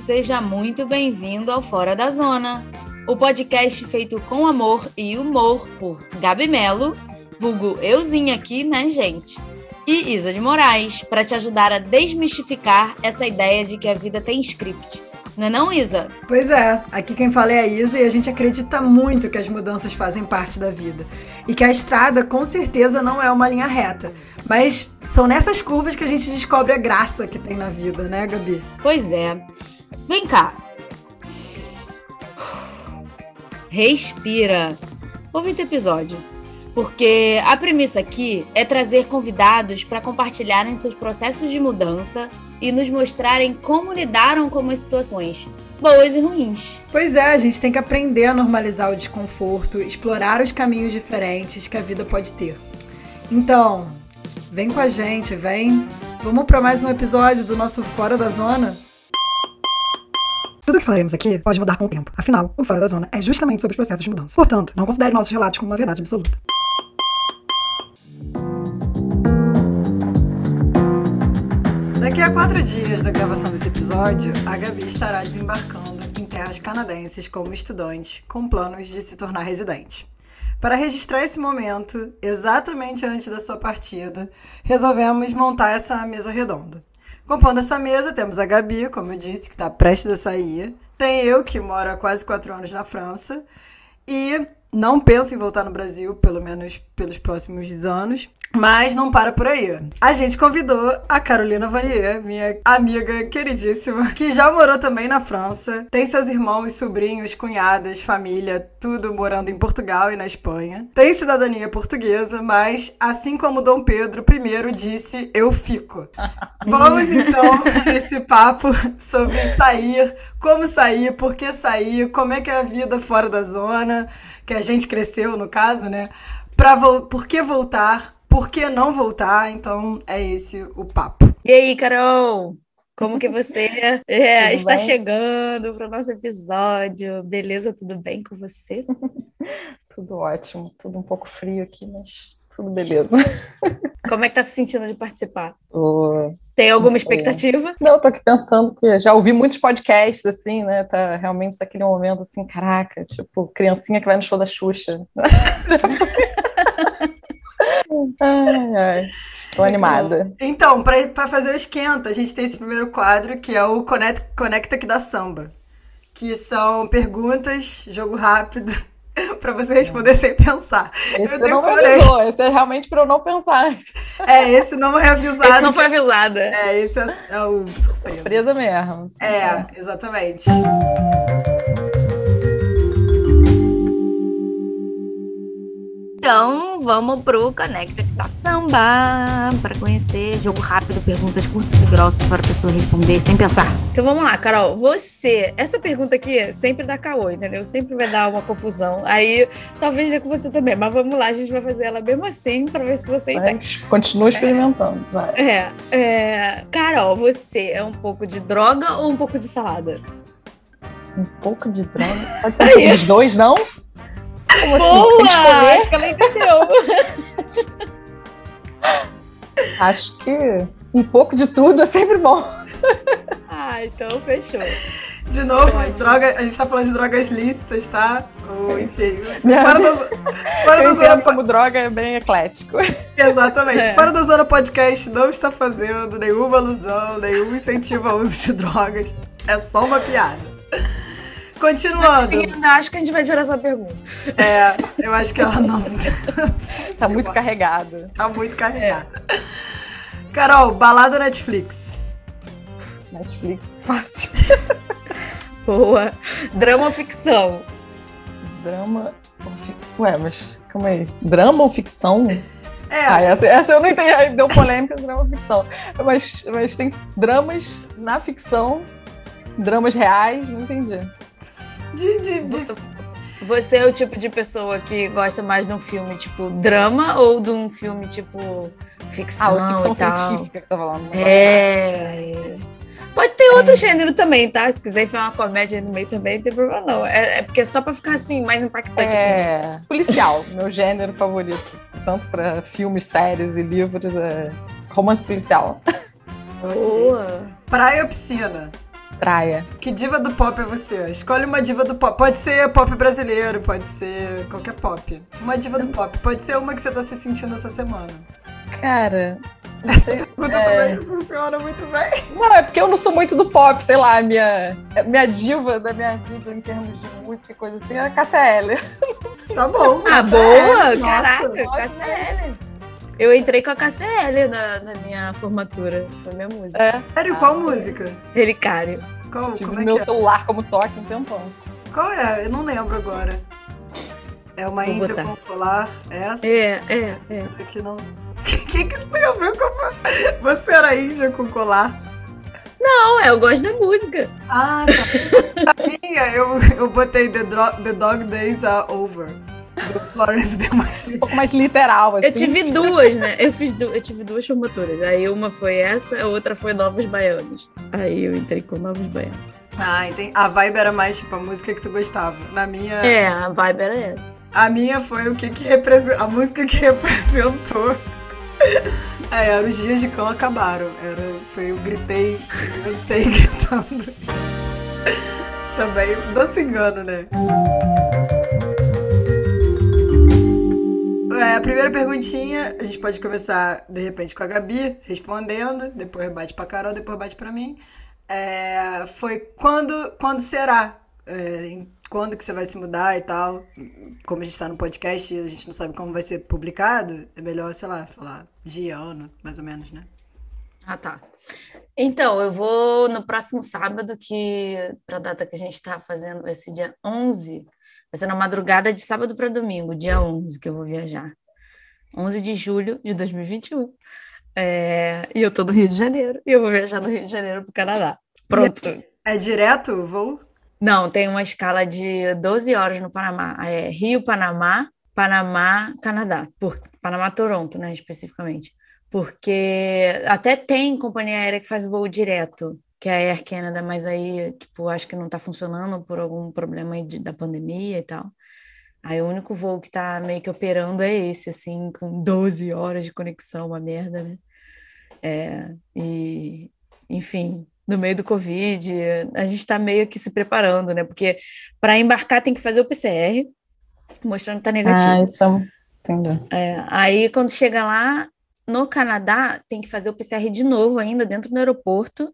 seja muito bem-vindo ao Fora da Zona, o podcast feito com amor e humor por Gabi Melo, vulgo euzinha aqui, né, gente? E Isa de Moraes, para te ajudar a desmistificar essa ideia de que a vida tem script. Não é não, Isa? Pois é, aqui quem fala é a Isa e a gente acredita muito que as mudanças fazem parte da vida. E que a estrada com certeza não é uma linha reta. Mas são nessas curvas que a gente descobre a graça que tem na vida, né, Gabi? Pois é. Vem cá. Respira. Ouve esse episódio. Porque a premissa aqui é trazer convidados para compartilharem seus processos de mudança e nos mostrarem como lidaram com as situações, boas e ruins. Pois é, a gente tem que aprender a normalizar o desconforto, explorar os caminhos diferentes que a vida pode ter. Então, Vem com a gente, vem. Vamos para mais um episódio do nosso Fora da Zona? Tudo que falaremos aqui pode mudar com o tempo. Afinal, o Fora da Zona é justamente sobre os processos de mudança. Portanto, não considere nossos relatos como uma verdade absoluta. Daqui a quatro dias da gravação desse episódio, a Gabi estará desembarcando em terras canadenses como estudante, com planos de se tornar residente. Para registrar esse momento, exatamente antes da sua partida, resolvemos montar essa mesa redonda. Compondo essa mesa, temos a Gabi, como eu disse, que está prestes a sair. Tem eu, que moro há quase quatro anos na França. E não penso em voltar no Brasil, pelo menos pelos próximos anos. Mas não para por aí. A gente convidou a Carolina Vanier, minha amiga queridíssima, que já morou também na França. Tem seus irmãos, sobrinhos, cunhadas, família, tudo morando em Portugal e na Espanha. Tem cidadania portuguesa, mas assim como Dom Pedro I disse, eu fico. Vamos então nesse papo sobre sair, como sair, por que sair, como é que é a vida fora da zona, que a gente cresceu no caso, né? Pra por que voltar? Por que não voltar? Então é esse o papo. E aí, Carol? Como que você é, está bem? chegando para o nosso episódio? Beleza? Tudo bem com você? tudo ótimo, tudo um pouco frio aqui, mas tudo beleza. Como é que tá se sentindo de participar? Tem alguma expectativa? Não, eu tô aqui pensando que já ouvi muitos podcasts, assim, né? Tá realmente naquele momento assim, caraca, tipo, criancinha que vai no show da Xuxa. Ai, ai. Tô animada. Então, para fazer o esquenta, a gente tem esse primeiro quadro que é o Conecta, Conecta que dá samba. Que são perguntas, jogo rápido, para você responder sem pensar. Esse eu não me avisou, esse é realmente para eu não pensar. É, esse não é avisado. Esse não foi avisada. É, esse é, é o surpresa. Surpresa mesmo. É, exatamente. Então, vamos pro Conecta da Samba para conhecer jogo rápido, perguntas curtas e grossas para a pessoa responder sem pensar. Então vamos lá, Carol. Você, essa pergunta aqui sempre dá caô, entendeu? Sempre vai dar uma confusão. Aí talvez dê com você também, mas vamos lá, a gente vai fazer ela mesmo assim para ver se você entende. Continua experimentando, é, vai. É, é, Carol, você é um pouco de droga ou um pouco de salada? Um pouco de droga? Pode ser os dois, não? Como Boa! Assim? Acho que ela entendeu. Acho que um pouco de tudo é sempre bom. Ah, então fechou. De novo, droga, a gente tá falando de drogas lícitas, tá? Ou, enfim. Fora da, fora da zona. como droga é bem eclético. Exatamente. É. Fora da zona podcast não está fazendo nenhuma alusão, nenhum incentivo ao uso de drogas. É só uma piada. Continuando. Acho que a gente vai tirar essa pergunta. É, eu acho que ela não. tá muito carregada. Tá muito carregada. É. Carol, balada ou Netflix? Netflix, fácil. Boa. Drama ou ficção? Drama ou ficção? Ué, mas calma aí. Drama ou ficção? É. Ah, essa, essa, eu não entendi. Aí deu polêmica, drama ou ficção. Mas, mas tem dramas na ficção, dramas reais, não entendi. De, de, de... Você é o tipo de pessoa que gosta mais de um filme tipo drama ou de um filme tipo ficção ah, e tal? Que você tá falando, é. Pode ter outro é. gênero também, tá? Se quiser enfiar uma comédia no meio também, não tem problema não. É, é porque é só pra ficar assim, mais impactante. É. Policial, meu gênero favorito. Tanto pra filmes, séries e livros, é romance policial. Boa. Praia ou piscina? Praia. Que diva do pop é você? Escolhe uma diva do pop. Pode ser pop brasileiro, pode ser qualquer pop. Uma diva do pop. Pode ser uma que você tá se sentindo essa semana. Cara. Essa pergunta é... também funciona muito bem. Não, é porque eu não sou muito do pop, sei lá, minha, minha diva da minha vida em termos de música e coisa assim é a Cássia Eller. Tá bom. Ah, boa! Caraca, Cássia Eller. Eu entrei com a KCL na, na minha formatura. Foi minha música. É. Sério, qual ah, música? Relicário. Qual, Tive como é meu que é? celular como toque um tempão. Qual é? Eu não lembro agora. É uma Vou Índia com colar? É essa? É, é, é. Aqui não. O que, que isso tem a ver com. Você era Índia com colar? Não, eu gosto da música. Ah, tá. A minha, eu, eu botei The, Dro- The Dog Days Are Over. Do Florence The Machine. Um pouco mais literal, assim. Eu tive duas, né? Eu fiz du eu tive duas formaturas. Aí uma foi essa, a outra foi Novos Baianos. Aí eu entrei com Novos Baianos. Ah, entendi. A vibe era mais tipo a música que tu gostava. Na minha. É, a vibe era essa. A minha foi o que que representou. A música que representou. É, era os dias de cão acabaram. Era, foi eu gritei, eu gritei gritando. Também, doce engano, né? É, a primeira perguntinha, a gente pode começar, de repente, com a Gabi respondendo, depois bate pra Carol, depois bate pra mim. É, foi quando, quando será? É, quando que você vai se mudar e tal? Como a gente tá no podcast e a gente não sabe como vai ser publicado, é melhor, sei lá, falar dia, ano, mais ou menos, né? Ah, tá. Então, eu vou no próximo sábado, que para a data que a gente está fazendo, vai ser dia 11, vai ser na madrugada de sábado para domingo, dia 11, que eu vou viajar. 11 de julho de 2021. É, e eu tô no Rio de Janeiro, e eu vou viajar do Rio de Janeiro para o Canadá. Pronto. É direto o voo? Não, tem uma escala de 12 horas no Panamá. É Rio, Panamá, Panamá, Canadá. Por Panamá, Toronto, né, especificamente. Porque até tem companhia aérea que faz voo direto, que é a Air Canada, mas aí, tipo, acho que não tá funcionando por algum problema aí de- da pandemia e tal. Aí o único voo que tá meio que operando é esse, assim, com 12 horas de conexão, uma merda, né? É, e, enfim, no meio do Covid, a gente está meio que se preparando, né? Porque para embarcar tem que fazer o PCR, mostrando que tá negativo. Ah, isso é... Entendi. É, aí quando chega lá, no Canadá, tem que fazer o PCR de novo ainda dentro do aeroporto.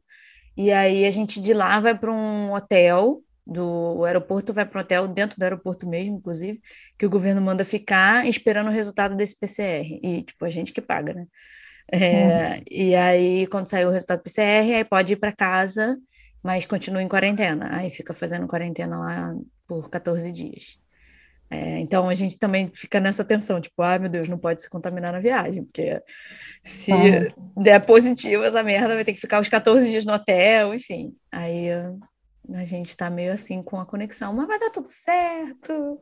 E aí a gente de lá vai para um hotel, do aeroporto vai para um hotel dentro do aeroporto mesmo, inclusive, que o governo manda ficar esperando o resultado desse PCR. E, tipo, a gente que paga, né? É, E aí, quando sair o resultado do PCR, aí pode ir para casa, mas continua em quarentena. Aí fica fazendo quarentena lá por 14 dias. É, então a gente também fica nessa tensão, tipo, ai meu Deus, não pode se contaminar na viagem, porque se Ah. der positivo essa merda, vai ter que ficar os 14 dias no hotel, enfim. Aí a gente tá meio assim com a conexão, mas vai dar tudo certo.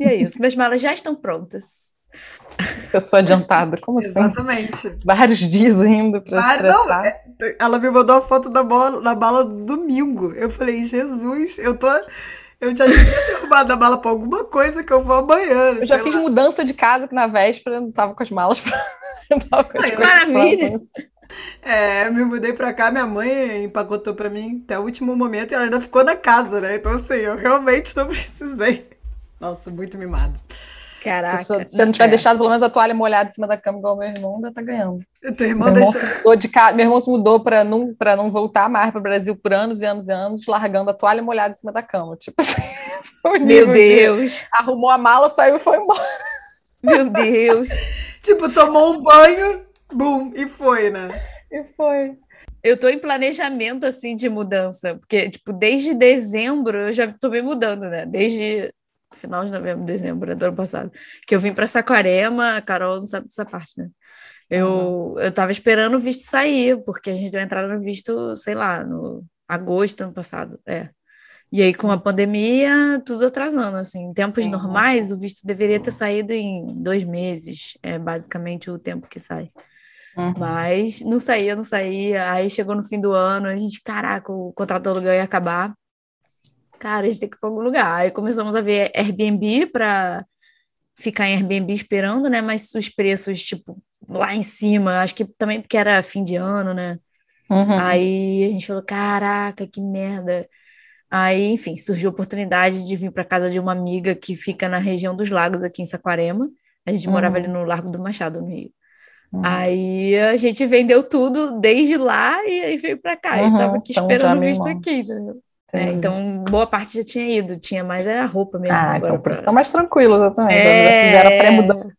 E é isso, minhas malas já estão prontas. Eu sou adiantada. Como assim? Exatamente. Vários dias indo pra Ah, não, estressar. é- ela me mandou a foto da bola, da bala do domingo. Eu falei, Jesus, eu tô. Eu já devia ter arrumado a bala pra alguma coisa que eu vou amanhã. Eu já fiz lá. mudança de casa que na véspera eu não tava com as malas pra... eu tava com as Ai, maravilha. prontas. É, eu me mudei pra cá, minha mãe empacotou pra mim até o último momento e ela ainda ficou na casa, né? Então, assim, eu realmente não precisei. Nossa, muito mimado. Caraca. Se você não tiver é. deixado pelo menos a toalha molhada em cima da cama igual meu irmão, ainda tá ganhando. O teu irmão Meu irmão, deixou. se mudou de casa, meu irmão se mudou pra não, pra não voltar mais pro Brasil por anos e anos e anos, largando a toalha molhada em cima da cama. Tipo, o Meu nível de- Deus, arrumou a mala, saiu e foi embora. meu Deus. Tipo, tomou um banho, bum, e foi, né? E foi. Eu tô em planejamento, assim, de mudança, porque, tipo, desde dezembro eu já tô me mudando, né? Desde final de novembro, dezembro do ano passado, que eu vim pra Saquarema, a Carol não sabe dessa parte, né? Eu, eu tava esperando o visto sair, porque a gente deu entrada no visto, sei lá, no agosto do ano passado, é. E aí, com a pandemia, tudo atrasando, assim. Em tempos Uhum. normais, o visto deveria ter saído em dois meses, é basicamente o tempo que sai. Mas não saía, não saía. Aí chegou no fim do ano, a gente, caraca, o contrato do aluguel ia acabar. Cara, a gente tem que ir para algum lugar. Aí começamos a ver Airbnb para ficar em Airbnb esperando, né? Mas os preços, tipo, lá em cima, acho que também porque era fim de ano, né? Uhum. Aí a gente falou: caraca, que merda. Aí, enfim, surgiu a oportunidade de vir para casa de uma amiga que fica na região dos lagos, aqui em Saquarema. A gente uhum. morava ali no Largo do Machado, no Rio. Uhum. Aí a gente vendeu tudo desde lá e aí veio para cá. Uhum. Eu tava aqui esperando o visto aqui, É, então, boa parte já tinha ido, tinha mais era roupa mesmo. Ah, então por isso tá mais tranquilo, exatamente. É... Já fizeram pré-mudança.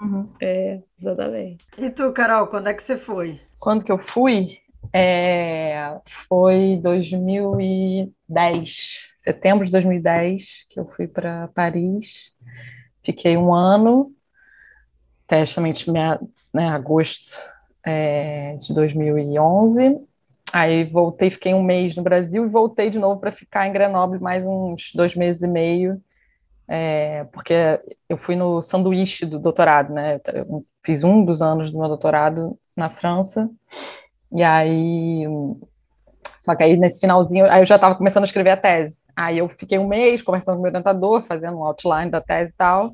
Uhum. É, exatamente. E tu, Carol, quando é que você foi? Quando que eu fui? É, foi 2010, setembro de 2010, que eu fui para Paris. Fiquei um ano, até justamente minha, né, agosto é, de 2011. Aí voltei, fiquei um mês no Brasil e voltei de novo para ficar em Grenoble mais uns dois meses e meio, é, porque eu fui no sanduíche do doutorado, né? Eu fiz um dos anos do meu doutorado na França. E aí. Só que aí nesse finalzinho, aí eu já estava começando a escrever a tese. Aí eu fiquei um mês conversando com o meu orientador, fazendo um outline da tese e tal.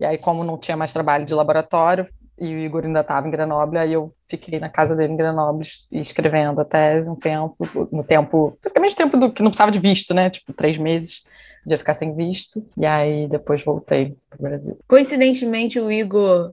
E aí, como não tinha mais trabalho de laboratório, e o Igor ainda estava em Grenoble, aí eu fiquei na casa dele em Grenoble escrevendo a tese um tempo, no tempo, basicamente tempo do que não precisava de visto, né? Tipo, três meses, podia ficar sem visto, e aí depois voltei para o Brasil. Coincidentemente, o Igor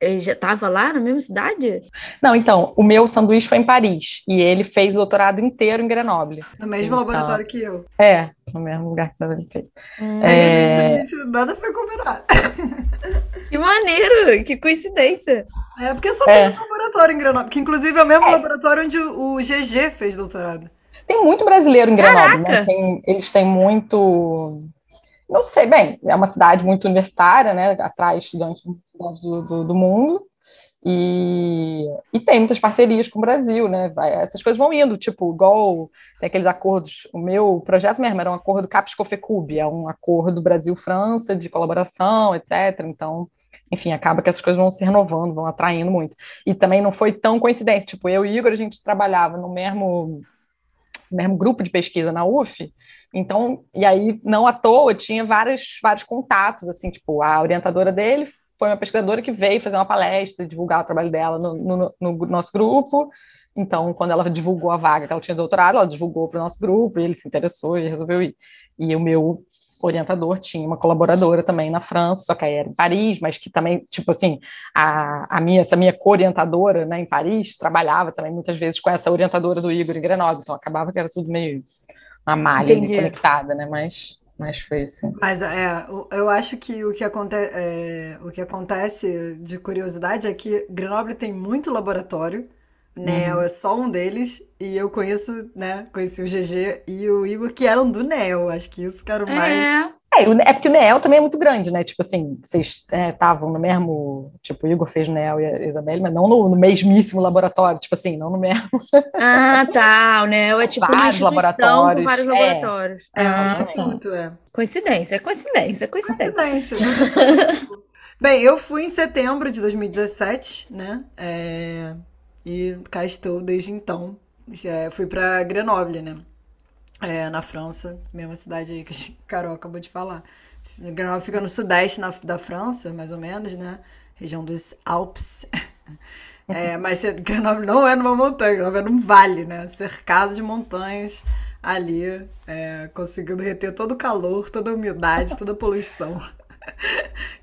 ele já estava lá na mesma cidade? Não, então, o meu sanduíche foi em Paris e ele fez o doutorado inteiro em Grenoble. No mesmo então, laboratório que eu. É, no mesmo lugar que ele fez. Hum. É... Gente, nada foi combinado. Que maneiro, que coincidência. É, porque só é. tem um laboratório em Grenoble, que inclusive é o mesmo é. laboratório onde o GG fez doutorado. Tem muito brasileiro em Grenoble, né? Tem, eles têm muito não sei, bem, é uma cidade muito universitária, né? Atrai estudantes do, do, do mundo. E, e, tem muitas parcerias com o Brasil, né? Essas coisas vão indo, tipo, igual tem aqueles acordos. O meu projeto mesmo era um acordo CAPES-COFECUB, é um acordo Brasil-França de colaboração, etc. Então, enfim, acaba que essas coisas vão se renovando, vão atraindo muito. E também não foi tão coincidência, tipo, eu e Igor, a gente trabalhava no mesmo, mesmo grupo de pesquisa na UF, então, e aí, não à toa, tinha vários, vários contatos, assim, tipo, a orientadora dele foi uma pesquisadora que veio fazer uma palestra, divulgar o trabalho dela no, no, no nosso grupo. Então, quando ela divulgou a vaga que ela tinha doutorado, ela divulgou para o nosso grupo, e ele se interessou e resolveu ir. E o meu orientador tinha uma colaboradora também na França, só que aí era em Paris, mas que também, tipo assim, a, a minha, essa minha co-orientadora né, em Paris trabalhava também muitas vezes com essa orientadora do Igor em Grenoble, então acabava que era tudo meio uma malha conectada, né? Mas, mas foi assim. Mas é, eu acho que o que, aconte é, o que acontece de curiosidade é que Grenoble tem muito laboratório. NEO uhum. é só um deles, e eu conheço, né? Conheci o GG e o Igor, que eram do NEO. Acho que isso que era o mais. É. É, é porque o NEL também é muito grande, né? Tipo assim, vocês estavam é, no mesmo. Tipo, o Igor fez o NEL e a Isabelle, mas não no, no, mesmíssimo laboratório, tipo assim, não no mesmo. Ah, tá. O NEL é tipo vários uma laboratórios. com vários laboratórios. É, é um instituto, é. Coincidência, coincidência, coincidência. Coincidência. Bem, eu fui em setembro de 2017, né? É... E cá estou desde então. Já fui para Grenoble, né? é, na França, mesma cidade aí que a Carol acabou de falar. Grenoble fica no sudeste na, da França, mais ou menos, né? Região dos Alpes. É, mas Grenoble não é numa montanha, Grenoble é num vale, né? Cercado de montanhas ali, é, conseguindo reter todo o calor, toda a umidade, toda a poluição.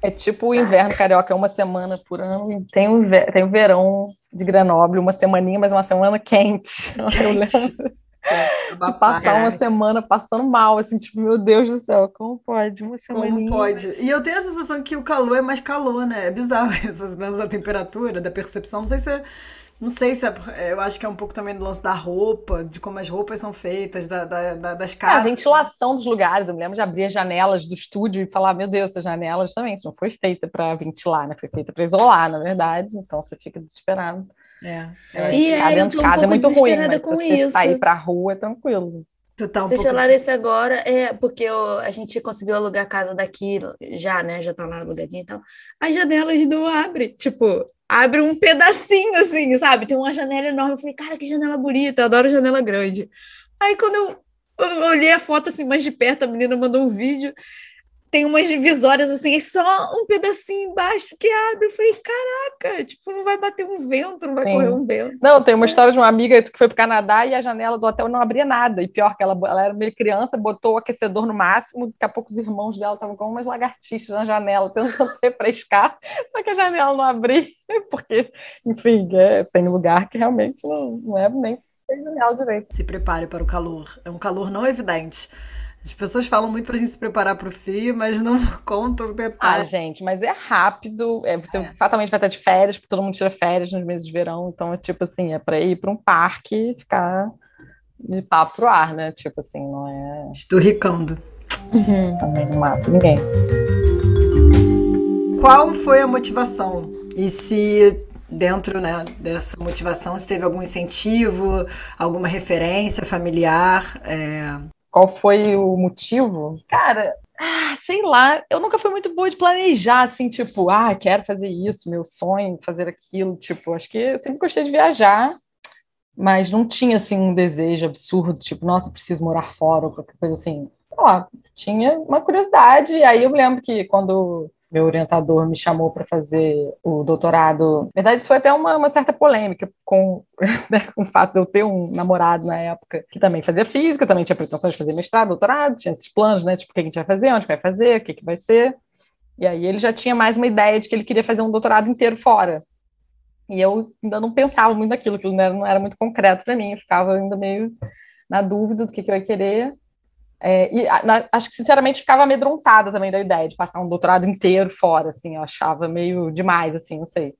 É tipo o inverno carioca, é uma semana por ano, tem o, tem o verão de Grenoble, uma semaninha, mas uma semana quente. quente. É, passar uma semana passando mal, assim, tipo, meu Deus do céu, como pode? Uma semana. Como pode? E eu tenho a sensação que o calor é mais calor, né? É bizarro essas coisas da temperatura, da percepção. Não sei se é. Não sei se é. Eu acho que é um pouco também do lance da roupa, de como as roupas são feitas, da, da, da das casas. É, a ventilação dos lugares. Eu me lembro de abrir as janelas do estúdio e falar: meu Deus, essas janelas também. Isso não foi feita para ventilar, né? Foi feita para isolar, na verdade. Então você fica desesperado. É. Eu acho e que ficar dentro de casa um é muito ruim, mas com se você isso. sair pra rua é tranquilo. Tu tá um pouco... Larissa agora, é, porque eu, a gente conseguiu alugar a casa daqui já, né? Já tá lá alugadinho e tal. As janelas não abrem, tipo, abre um pedacinho assim, sabe? Tem uma janela enorme. Eu falei, cara, que janela bonita, eu adoro janela grande. Aí quando eu, eu olhei a foto assim mais de perto, a menina mandou um vídeo. Tem umas divisórias assim, é só um pedacinho embaixo que abre. Eu falei, caraca, tipo, não vai bater um vento, não vai Sim. correr um vento. Não, tem uma história de uma amiga que foi pro Canadá e a janela do hotel não abria nada. E pior que ela, ela era meio criança, botou o aquecedor no máximo, daqui a pouco os irmãos dela estavam com umas lagartixas na janela, tentando refrescar, só que a janela não abria, porque, enfim, é, tem lugar que realmente não, não é nem janela direito. Se prepare para o calor. É um calor não evidente. As pessoas falam muito pra gente se preparar pro frio, mas não contam o detalhe. Ah, gente, mas é rápido. É, você é. fatalmente vai estar de férias, porque todo mundo tira férias nos meses de verão. Então, é tipo assim, é pra ir pra um parque e ficar de papo pro ar, né? Tipo assim, não é. Esturricando. Uhum. Também não mata ninguém. Qual foi a motivação? E se dentro né, dessa motivação, se teve algum incentivo, alguma referência familiar? É... Qual foi o motivo? Cara, ah, sei lá, eu nunca fui muito boa de planejar, assim, tipo, ah, quero fazer isso, meu sonho, fazer aquilo, tipo, acho que eu sempre gostei de viajar, mas não tinha, assim, um desejo absurdo, tipo, nossa, preciso morar fora, ou qualquer coisa assim. Lá, tinha uma curiosidade, e aí eu me lembro que quando meu orientador me chamou para fazer o doutorado. Na verdade, isso foi até uma, uma certa polêmica com, né, com o fato de eu ter um namorado na época que também fazia física, também tinha pretensões de fazer mestrado, doutorado, tinha esses planos, né? Tipo, o que a gente vai fazer, onde vai fazer, o que, que vai ser. E aí ele já tinha mais uma ideia de que ele queria fazer um doutorado inteiro fora. E eu ainda não pensava muito naquilo, aquilo não era, não era muito concreto para mim, eu ficava ainda meio na dúvida do que, que eu ia querer. É, e na, acho que, sinceramente, ficava amedrontada também da ideia de passar um doutorado inteiro fora, assim, eu achava meio demais, assim, não sei.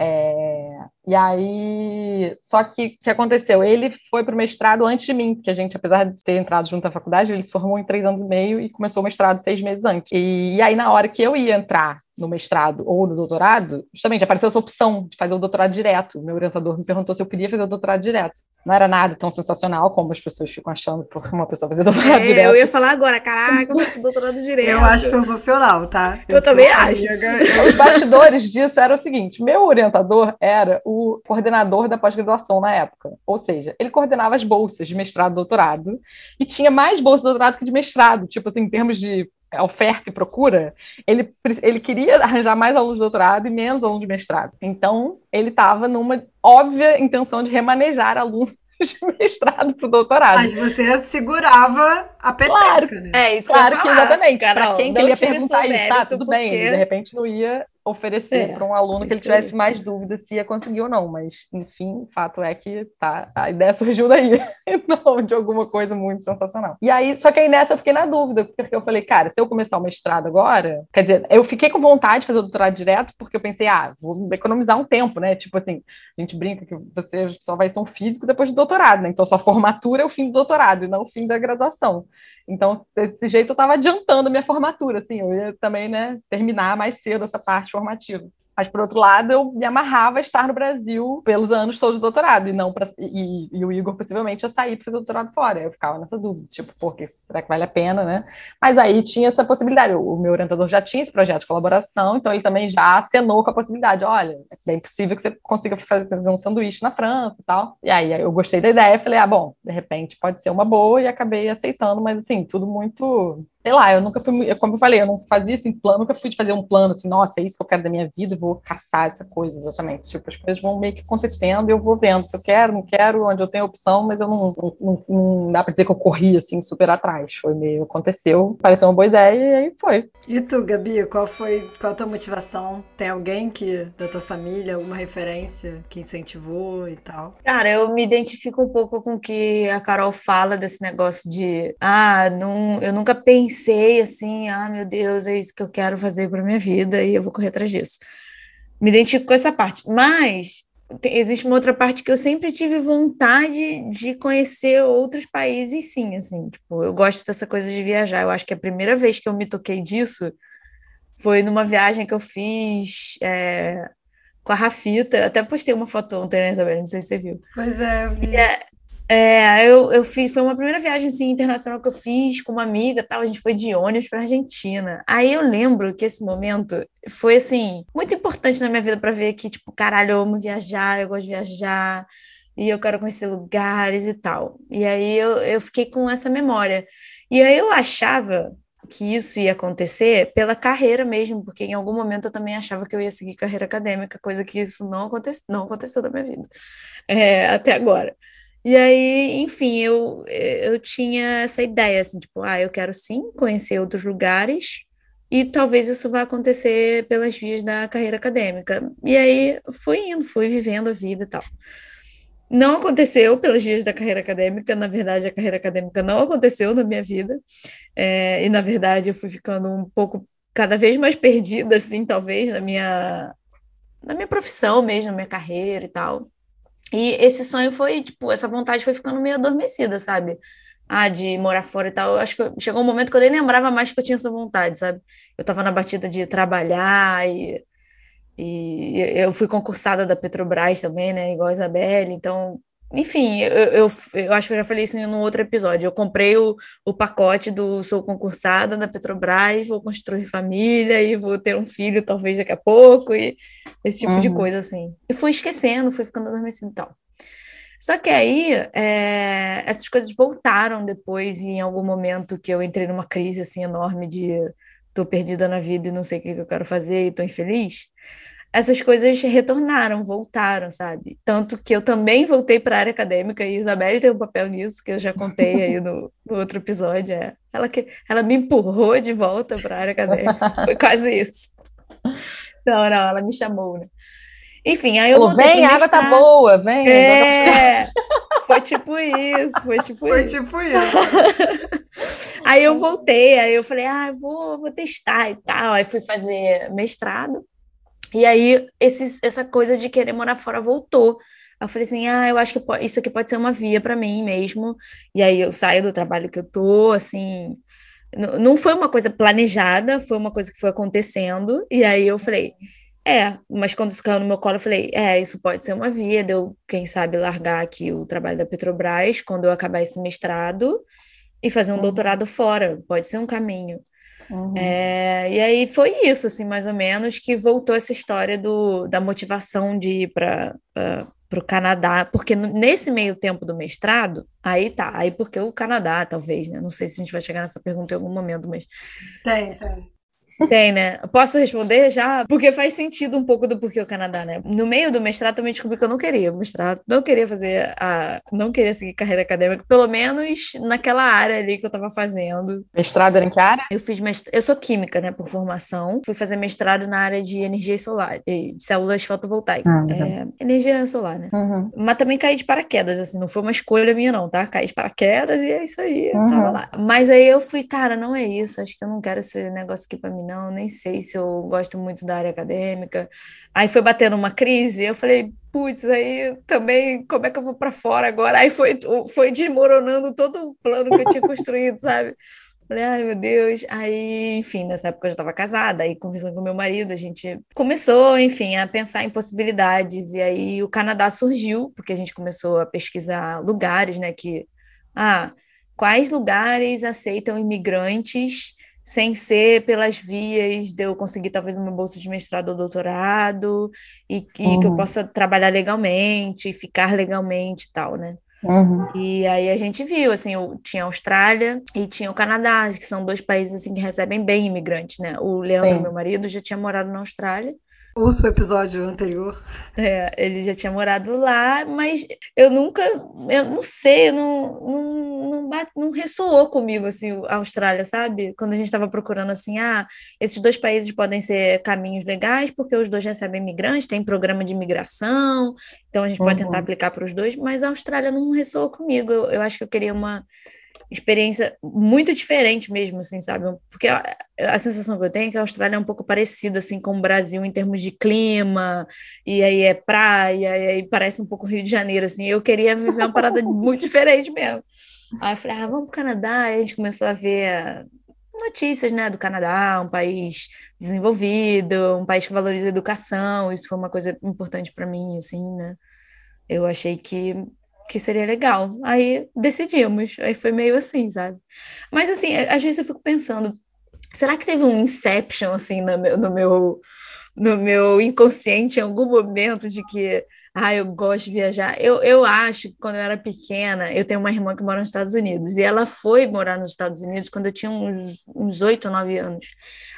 É, e aí, só que o que aconteceu? Ele foi para o mestrado antes de mim, porque a gente, apesar de ter entrado junto à faculdade, ele se formou em três anos e meio e começou o mestrado seis meses antes. E, e aí, na hora que eu ia entrar no mestrado ou no doutorado, justamente apareceu essa opção de fazer o doutorado direto. Meu orientador me perguntou se eu queria fazer o doutorado direto. Não era nada tão sensacional como as pessoas ficam achando por uma pessoa fazer doutorado é, direto. Eu ia falar agora, caraca, eu doutorado direto. Eu acho sensacional, tá? Eu, eu também acho. Os bastidores disso era o seguinte: meu orientador era o coordenador da pós-graduação na época. Ou seja, ele coordenava as bolsas de mestrado e doutorado e tinha mais bolsas de doutorado que de mestrado, tipo assim, em termos de oferta e procura, ele, ele queria arranjar mais alunos de doutorado e menos alunos de mestrado. Então, ele estava numa óbvia intenção de remanejar alunos de mestrado para o doutorado. Mas você segurava a peteca, claro, né? É, isso claro que, que exatamente. Para quem que ele ia perguntar isso, tá, tudo bem. Ele, de repente não ia oferecer é, para um aluno que ele tivesse mais dúvida se ia conseguir ou não, mas enfim, o fato é que tá, a ideia surgiu daí, não de alguma coisa muito sensacional. E aí, só que aí nessa eu fiquei na dúvida, porque eu falei, cara, se eu começar o mestrado agora, quer dizer, eu fiquei com vontade de fazer o doutorado direto, porque eu pensei, ah, vou economizar um tempo, né? Tipo assim, a gente brinca que você só vai ser um físico depois do doutorado, né? Então sua formatura é o fim do doutorado e não o fim da graduação. Então, desse jeito, eu estava adiantando a minha formatura, assim, eu ia também, né, terminar mais cedo essa parte formativa. Mas, por outro lado, eu me amarrava a estar no Brasil pelos anos todos de doutorado, e não e, e, o Igor possivelmente ia sair para fazer doutorado fora. Eu ficava nessa dúvida, tipo, porque será que vale a pena, né? Mas aí tinha essa possibilidade. O, o meu orientador já tinha esse projeto de colaboração, então ele também já acenou com a possibilidade. Olha, é bem possível que você consiga fazer um sanduíche na França e tal. E aí eu gostei da ideia, falei, ah, bom, de repente pode ser uma boa, e acabei aceitando, mas assim, tudo muito sei lá, eu nunca fui, como eu falei, eu não fazia assim plano, nunca fui de fazer um plano assim, nossa, é isso que eu quero da minha vida, vou caçar essa coisa exatamente. Tipo, as coisas vão meio que acontecendo e eu vou vendo se eu quero, não quero, onde eu tenho opção, mas eu não, não, não, não dá para dizer que eu corri assim super atrás. Foi meio aconteceu, pareceu uma boa ideia e aí foi. E tu, Gabi, qual foi, qual a tua motivação? Tem alguém que da tua família, alguma referência que incentivou e tal? Cara, eu me identifico um pouco com o que a Carol fala desse negócio de, ah, não, eu nunca pensei pensei assim, ah, meu Deus, é isso que eu quero fazer para minha vida e eu vou correr atrás disso. Me identifico com essa parte, mas existe uma outra parte que eu sempre tive vontade de conhecer outros países, sim, assim, tipo, eu gosto dessa coisa de viajar. Eu acho que a primeira vez que eu me toquei disso foi numa viagem que eu fiz é, com a Rafita. Até postei uma foto ontem, né, Isabel? Não sei se você viu. Pois é, eu vi. É, é, eu, eu fiz, foi uma primeira viagem assim, internacional que eu fiz com uma amiga, tal, a gente foi de ônibus para Argentina. Aí eu lembro que esse momento foi assim, muito importante na minha vida para ver que tipo, caralho, eu amo viajar, eu gosto de viajar e eu quero conhecer lugares e tal. E aí eu, eu fiquei com essa memória. E aí eu achava que isso ia acontecer pela carreira mesmo, porque em algum momento eu também achava que eu ia seguir carreira acadêmica, coisa que isso não, aconte, não aconteceu na minha vida, é, até agora. E aí, enfim, eu, eu tinha essa ideia, assim, tipo, ah, eu quero sim conhecer outros lugares, e talvez isso vá acontecer pelas vias da carreira acadêmica. E aí fui indo, fui vivendo a vida e tal. Não aconteceu pelas vias da carreira acadêmica, na verdade, a carreira acadêmica não aconteceu na minha vida, é, e na verdade eu fui ficando um pouco, cada vez mais perdida, assim, talvez, na minha, na minha profissão mesmo, na minha carreira e tal. E esse sonho foi, tipo, essa vontade foi ficando meio adormecida, sabe? ah, de morar fora e tal, eu acho que chegou um momento que eu nem lembrava mais que eu tinha essa vontade, sabe? Eu tava na batida de trabalhar e, e eu fui concursada da Petrobras também, né? Igual a Isabelle, então, enfim, eu, eu, eu acho que eu já falei isso em um outro episódio. Eu comprei o, o pacote do sou concursada da Petrobras, vou construir família e vou ter um filho talvez daqui a pouco, e esse tipo uhum. de coisa, assim. E fui esquecendo, fui ficando adormecida e tal. Só que aí é, essas coisas voltaram depois, em algum momento que eu entrei numa crise assim enorme de tô perdida na vida e não sei o que eu quero fazer e tô infeliz. Essas coisas retornaram, voltaram, sabe? Tanto que eu também voltei para a área acadêmica e Isabelle tem um papel nisso, que eu já contei aí no, no outro episódio. É. Ela, que, ela me empurrou de volta para a área acadêmica. Foi quase isso. Não, não, ela me chamou, né? Enfim, aí eu Falou, vem, a água tá boa, vem. É, foi tipo isso, foi tipo foi isso. Foi tipo isso. aí eu voltei, aí eu falei, ah, vou, vou testar e tal. Aí fui fazer mestrado. E aí esse, essa coisa de querer morar fora voltou. Eu falei assim, ah, eu acho que isso aqui pode ser uma via para mim mesmo. E aí eu saio do trabalho que eu tô, assim, não foi uma coisa planejada, foi uma coisa que foi acontecendo. E aí eu falei, é, mas quando isso caiu no meu colo, eu falei, é, isso pode ser uma via de eu, quem sabe, largar aqui o trabalho da Petrobras quando eu acabar esse mestrado e fazer um uhum. doutorado fora, pode ser um caminho. Uhum. É, e aí foi isso, assim, mais ou menos, que voltou essa história do, da motivação de ir para o Canadá, porque nesse meio tempo do mestrado, aí tá, aí porque o Canadá, talvez, né? Não sei se a gente vai chegar nessa pergunta em algum momento, mas. Tem, tem. Tem, né? Posso responder já? Porque faz sentido um pouco do porquê o Canadá, né? No meio do mestrado também descobri que eu não queria mestrado, não queria fazer a. não queria seguir carreira acadêmica, pelo menos naquela área ali que eu tava fazendo. Mestrado era em que área? Eu fiz mestrado, eu sou química, né, por formação. Fui fazer mestrado na área de energia solar, de células fotovoltaicas. Ah, é, energia solar, né? Uhum. Mas também caí de paraquedas, assim, não foi uma escolha minha, não, tá? Caí de paraquedas e é isso aí, uhum. tava lá. Mas aí eu fui, cara, não é isso, acho que eu não quero esse negócio aqui pra mim, não, nem sei se eu gosto muito da área acadêmica. Aí foi batendo uma crise, eu falei, putz, aí também, como é que eu vou para fora agora? Aí foi, foi desmoronando todo o plano que eu tinha construído, sabe? Falei, ai meu Deus. Aí, enfim, nessa época eu já estava casada, aí conversando com meu marido, a gente começou, enfim, a pensar em possibilidades. E aí o Canadá surgiu, porque a gente começou a pesquisar lugares, né? Que, ah, quais lugares aceitam imigrantes sem ser pelas vias de eu conseguir talvez uma bolsa de mestrado ou doutorado e, e uhum. que eu uhum. possa trabalhar legalmente, ficar legalmente e tal, né? Uhum. E aí a gente viu, assim, eu, tinha a Austrália e tinha o Canadá, que são dois países assim que recebem bem imigrantes, né? O Leandro, Sim. meu marido, já tinha morado na Austrália Ouço o episódio anterior. É, ele já tinha morado lá, mas eu nunca, eu não sei, não, não, não, bate, não ressoou comigo, assim, a Austrália, sabe? Quando a gente estava procurando, assim, ah, esses dois países podem ser caminhos legais, porque os dois recebem imigrantes, tem programa de imigração, então a gente pode tentar uhum. aplicar para os dois, mas a Austrália não ressoou comigo. Eu, eu acho que eu queria uma experiência muito diferente mesmo, assim, sabe? Porque a, a, sensação que eu tenho é que a Austrália é um pouco parecida, assim, com o Brasil em termos de clima, e aí é praia, e aí parece um pouco Rio de Janeiro, assim. Eu queria viver uma parada muito diferente mesmo. Aí eu falei, ah, vamos para o Canadá. Aí a gente começou a ver notícias, né, do Canadá, um país desenvolvido, um país que valoriza a educação. Isso foi uma coisa importante para mim, assim, né? Eu achei que que seria legal. Aí decidimos. Aí foi meio assim, sabe? Mas assim, às vezes eu fico pensando, será que teve um inception assim no meu, no meu no meu inconsciente em algum momento de que ah, eu gosto de viajar. Eu, eu acho que quando eu era pequena, eu tenho uma irmã que mora nos Estados Unidos, e ela foi morar nos Estados Unidos quando eu tinha uns oito ou nove anos.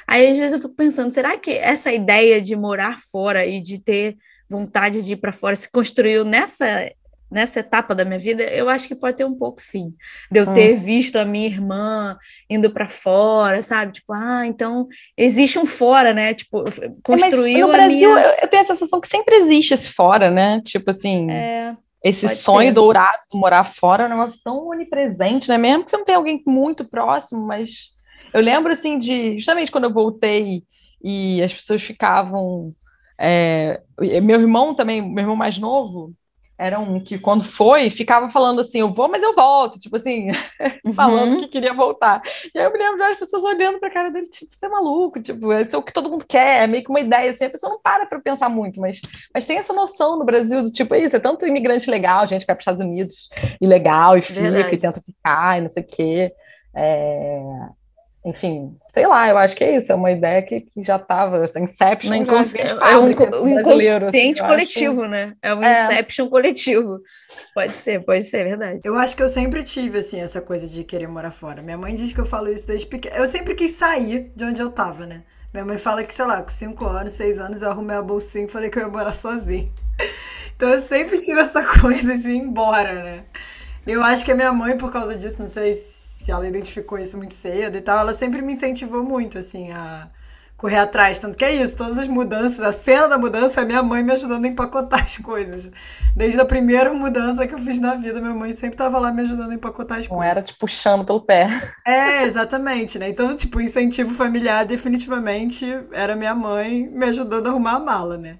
Aí, às vezes, eu fico pensando, será que essa ideia de morar fora e de ter vontade de ir para fora se construiu nessa nessa etapa da minha vida, eu acho que pode ter um pouco sim. De eu ter hum. visto a minha irmã indo para fora, sabe? Tipo, ah, então existe um fora, né? Tipo, construiu é, no Brasil, minha... eu, tenho a sensação que sempre existe esse fora, né? Tipo assim, é, esse sonho ser. dourado de morar fora é um negócio tão onipresente, né? Mesmo que você não tenha alguém muito próximo, mas eu lembro assim de justamente quando eu voltei e as pessoas ficavam é, meu irmão também, meu irmão mais novo, era um que quando foi, ficava falando assim, eu vou, mas eu volto, tipo assim, uhum. falando que queria voltar. E aí eu me lembro de as pessoas olhando pra cara dele, tipo, você é maluco, tipo, esse é o que todo mundo quer, é meio que uma ideia, assim, a pessoa não para pra pensar muito, mas, mas tem essa noção no Brasil do tipo, é isso, é tanto imigrante legal, gente que vai pros Estados Unidos, ilegal, e fica, Verdade. e tenta ficar, e não sei o quê. É, enfim, sei lá, eu acho que é isso, é uma ideia que, que já estava, essa Inception. Incons... É, é um, um inconsciente assim, coletivo, que... né? É um é. Inception coletivo. Pode ser, pode ser, é verdade. Eu acho que eu sempre tive, assim, essa coisa de querer morar fora. Minha mãe diz que eu falo isso desde pequena. Eu sempre quis sair de onde eu tava, né? Minha mãe fala que, sei lá, com 5 anos, 6 anos, eu arrumei a bolsinha e falei que eu ia morar sozinha. Então eu sempre tive essa coisa de ir embora, né? Eu acho que a minha mãe, por causa disso, não sei se se ela identificou isso muito cedo e tal, ela sempre me incentivou muito, assim, a correr atrás. Tanto que é isso, todas as mudanças, a cena da mudança é minha mãe me ajudando a empacotar as coisas. Desde a primeira mudança que eu fiz na vida, minha mãe sempre estava lá me ajudando a empacotar as Não coisas. Não era te puxando pelo pé. É, exatamente, né? Então, tipo, incentivo familiar definitivamente era minha mãe me ajudando a arrumar a mala, né?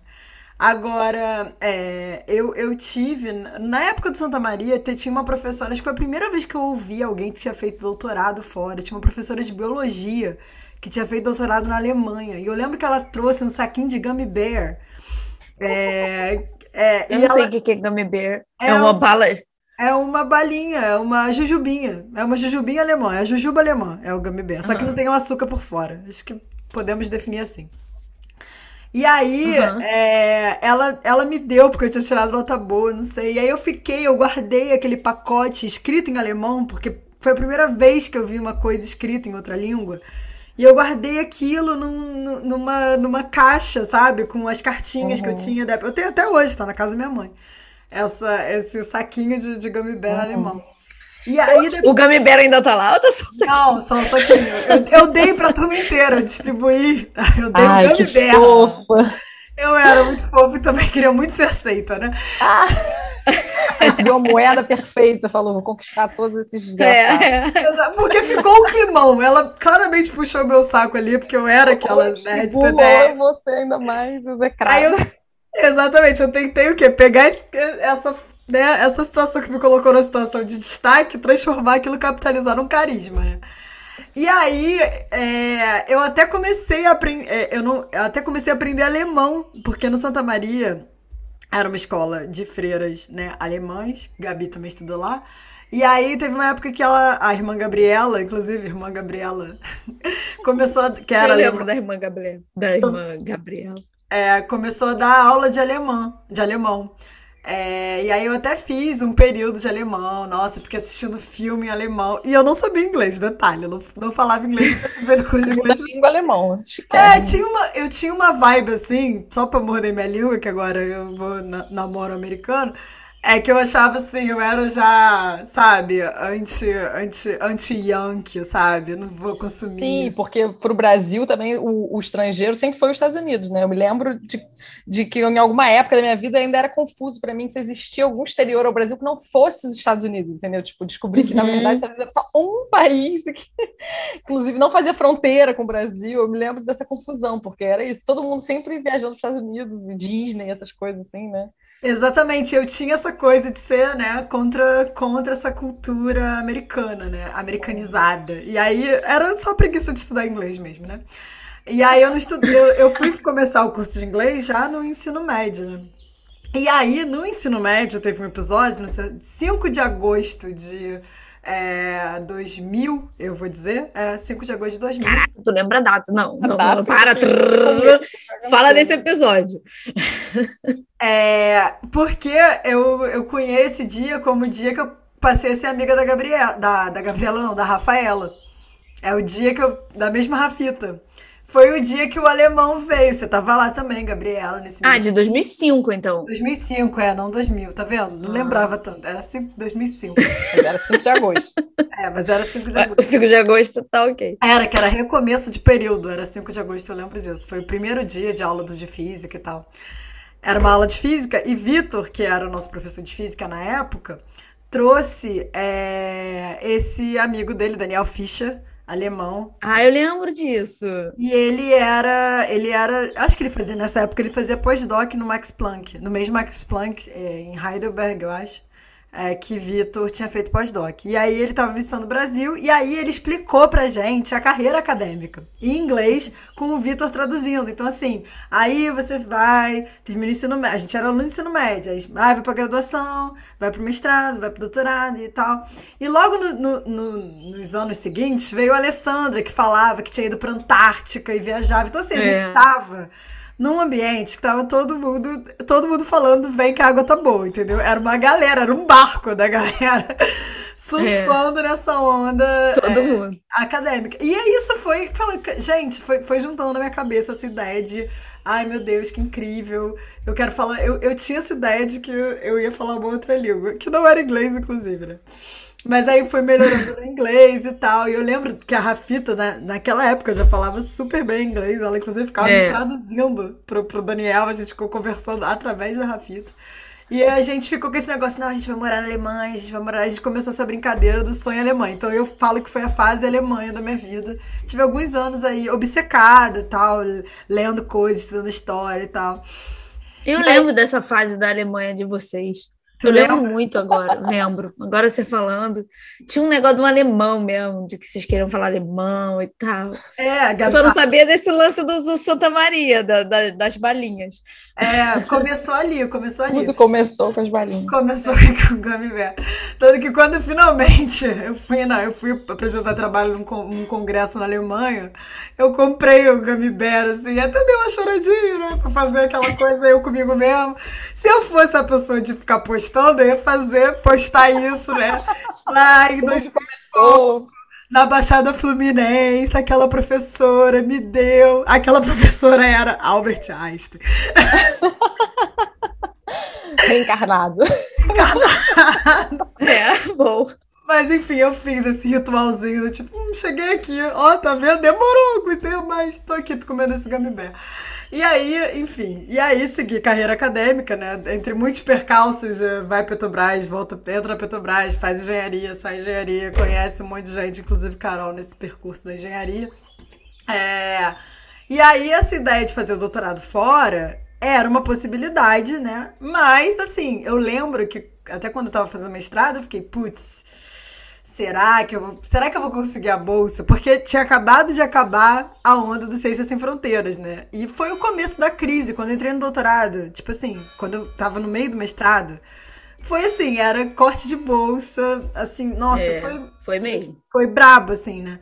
Agora, é, eu, eu tive, na época do Santa Maria, tinha uma professora, acho que foi a primeira vez que eu ouvi alguém que tinha feito doutorado fora, tinha uma professora de biologia que tinha feito doutorado na Alemanha. E eu lembro que ela trouxe um saquinho de gummy bear. É, é, eu não sei o ela... que é gummy bear. É, é uma um, bala. É uma balinha, é uma jujubinha. É uma jujubinha alemã, é a jujuba alemã, é o gummy bear. Só que não tem o açúcar por fora. Acho que podemos definir assim. E aí, uhum. é, ela, ela me deu, porque eu tinha tirado nota boa, não sei. E aí eu fiquei, eu guardei aquele pacote escrito em alemão, porque foi a primeira vez que eu vi uma coisa escrita em outra língua. E eu guardei aquilo num, numa, numa caixa, sabe? Com as cartinhas uhum. que eu tinha. Da... Eu tenho até hoje, tá na casa da minha mãe. Essa, esse saquinho de, de gummy bear uhum. alemão. E aí, depois... O Gummy Bear ainda tá lá ou tá só um saquinho? Não, só um saquinho. Eu, eu dei pra turma inteira, eu distribuí. Eu dei Ai, o Gummy Bear. Fofa. Eu era muito fofo e também queria muito ser aceita, né? Ah, deu uma moeda perfeita, falou, vou conquistar todos esses. É, é. Porque ficou um climão. Ela claramente puxou meu saco ali, porque eu era aquela né, de CDF. você ainda mais execrada. Aí eu, exatamente, eu tentei o quê? Pegar esse, essa né, essa situação que me colocou na situação de destaque, transformar aquilo, capitalizar num carisma, né? E aí, é, eu até comecei a aprender, é, eu não, eu até comecei a aprender alemão, porque no Santa Maria era uma escola de freiras, né, alemães, Gabi também estudou lá. E aí teve uma época que ela, a irmã Gabriela, inclusive, a irmã Gabriela, começou a, que era Eu lembro da irmã Gabriela, da irmã Gabriela. É, começou a dar aula de alemão, de alemão. É, e aí eu até fiz um período de alemão, nossa, fiquei assistindo filme em alemão. E eu não sabia inglês, detalhe, eu não, não falava inglês, eu tinha feito curso de inglês. língua alemão. É, tinha uma, eu tinha uma vibe assim, só pra morder minha língua, que agora eu vou na, namoro americano. É que eu achava assim, eu era já, sabe, anti, anti, anti-yankee, sabe? Não vou consumir. Sim, porque para o Brasil também o, o, estrangeiro sempre foi os Estados Unidos, né? Eu me lembro de, de que em alguma época da minha vida ainda era confuso para mim se existia algum exterior ao Brasil que não fosse os Estados Unidos, entendeu? Tipo, descobri que na uhum. verdade era só um país que, inclusive, não fazia fronteira com o Brasil. Eu me lembro dessa confusão, porque era isso, todo mundo sempre viajando para os Estados Unidos, Disney, essas coisas assim, né? Exatamente, eu tinha essa coisa de ser, né, contra, contra essa cultura americana, né, americanizada. E aí era só preguiça de estudar inglês mesmo, né? E aí eu não estudei, eu, fui começar o curso de inglês já no ensino médio, né? E aí, no ensino médio, teve um episódio, no 5 de agosto de é, 2000, eu vou dizer, é 5 de agosto de 2000. Caraca, tu lembra a data? Não, não, data, não para. Trrr, fala desse episódio. É, porque eu, eu conheço esse dia como o dia que eu passei a ser amiga da Gabriela, da, da Gabriela não, da Rafaela. É o dia que eu, da mesma Rafita. Foi o dia que o alemão veio. Você tava lá também, Gabriela, nesse Ah, de 2005, então. 2005, é, não 2000, tá vendo? Não ah. lembrava tanto. Era 5, 2005. Mas era 5 de agosto. É, mas era 5 de agosto. O 5 de agosto tá ok. Era, que era recomeço de período. Era 5 de agosto, eu lembro disso. Foi o primeiro dia de aula do de física e tal. Era uma aula de física e Vitor, que era o nosso professor de física na época, trouxe é, esse amigo dele, Daniel Fischer, alemão. Ah, eu lembro disso. E ele era, ele era, acho que ele fazia nessa época, ele fazia pós-doc no Max Planck, no mesmo Max Planck é, em Heidelberg, eu acho é, que Vitor tinha feito pós-doc. E aí ele estava visitando o Brasil e aí ele explicou pra gente a carreira acadêmica em inglês com o Vitor traduzindo. Então, assim, aí você vai, termina o ensino médio. A gente era aluno de ensino médio, aí vai pra graduação, vai pro mestrado, vai pro doutorado e tal. E logo no, no, no, nos anos seguintes veio a Alessandra, que falava que tinha ido pra Antártica e viajava. Então, assim, a gente estava. É num ambiente que tava todo mundo, todo mundo falando, vem que a água tá boa, entendeu? Era uma galera, era um barco da galera surfando é. nessa onda é, acadêmica. E aí isso foi, fala, gente, foi, foi juntando na minha cabeça essa ideia de, ai meu Deus, que incrível. Eu quero falar, eu, eu tinha essa ideia de que eu, eu ia falar uma outra língua, que não era inglês, inclusive, né? Mas aí foi melhorando no inglês e tal. E eu lembro que a Rafita, né, naquela época, já falava super bem inglês. Ela, inclusive, ficava é. me traduzindo pro, pro Daniel. A gente ficou conversando através da Rafita. E a gente ficou com esse negócio, não, a gente vai morar na Alemanha, a gente vai morar. A gente começou essa brincadeira do sonho alemão. Então eu falo que foi a fase Alemanha da minha vida. Tive alguns anos aí obcecada e tal, lendo coisas, estudando história e tal. Eu e lembro aí... dessa fase da Alemanha de vocês. Tu eu lembro muito agora, lembro. Agora você falando. Tinha um negócio de um alemão mesmo, de que vocês queriam falar alemão e tal. É, a Gabi... Só não sabia desse lance do, do Santa Maria, da, da, das balinhas. É, começou ali, começou ali. Tudo começou com as balinhas. Começou com o Gummy Bear. Tanto que quando finalmente eu fui, não, eu fui apresentar trabalho num, num congresso na Alemanha, eu comprei o Gummy Bear, assim, até deu uma choradinha, né? Pra fazer aquela coisa eu comigo mesmo. Se eu fosse a pessoa de ficar postando postando, eu ia fazer, postar isso, né? Lá em 2005, na Baixada Fluminense, aquela professora me deu. Aquela professora era Albert Einstein. Reencarnado. Reencarnado. É, bom. Mas enfim, eu fiz esse ritualzinho, tipo, hum, cheguei aqui, ó, tá vendo? Demorou, aguentei, mas tô aqui tô comendo esse gambé. E aí, enfim, e aí segui carreira acadêmica, né? Entre muitos percalços, eh, vai Petrobras, volta, entra Petrobras, faz engenharia, sai engenharia, conhece um monte de gente, inclusive Carol, nesse percurso da engenharia. É... E aí, essa ideia de fazer o doutorado fora era uma possibilidade, né? Mas, assim, eu lembro que até quando eu tava fazendo mestrado, eu fiquei, putz será que eu vou, será que eu vou conseguir a bolsa? Porque tinha acabado de acabar a onda do Ciências Sem Fronteiras, né? E foi o começo da crise, quando eu entrei no doutorado, tipo assim, quando eu tava no meio do mestrado, foi assim, era corte de bolsa, assim, nossa, é, foi foi mesmo. Foi brabo assim, né?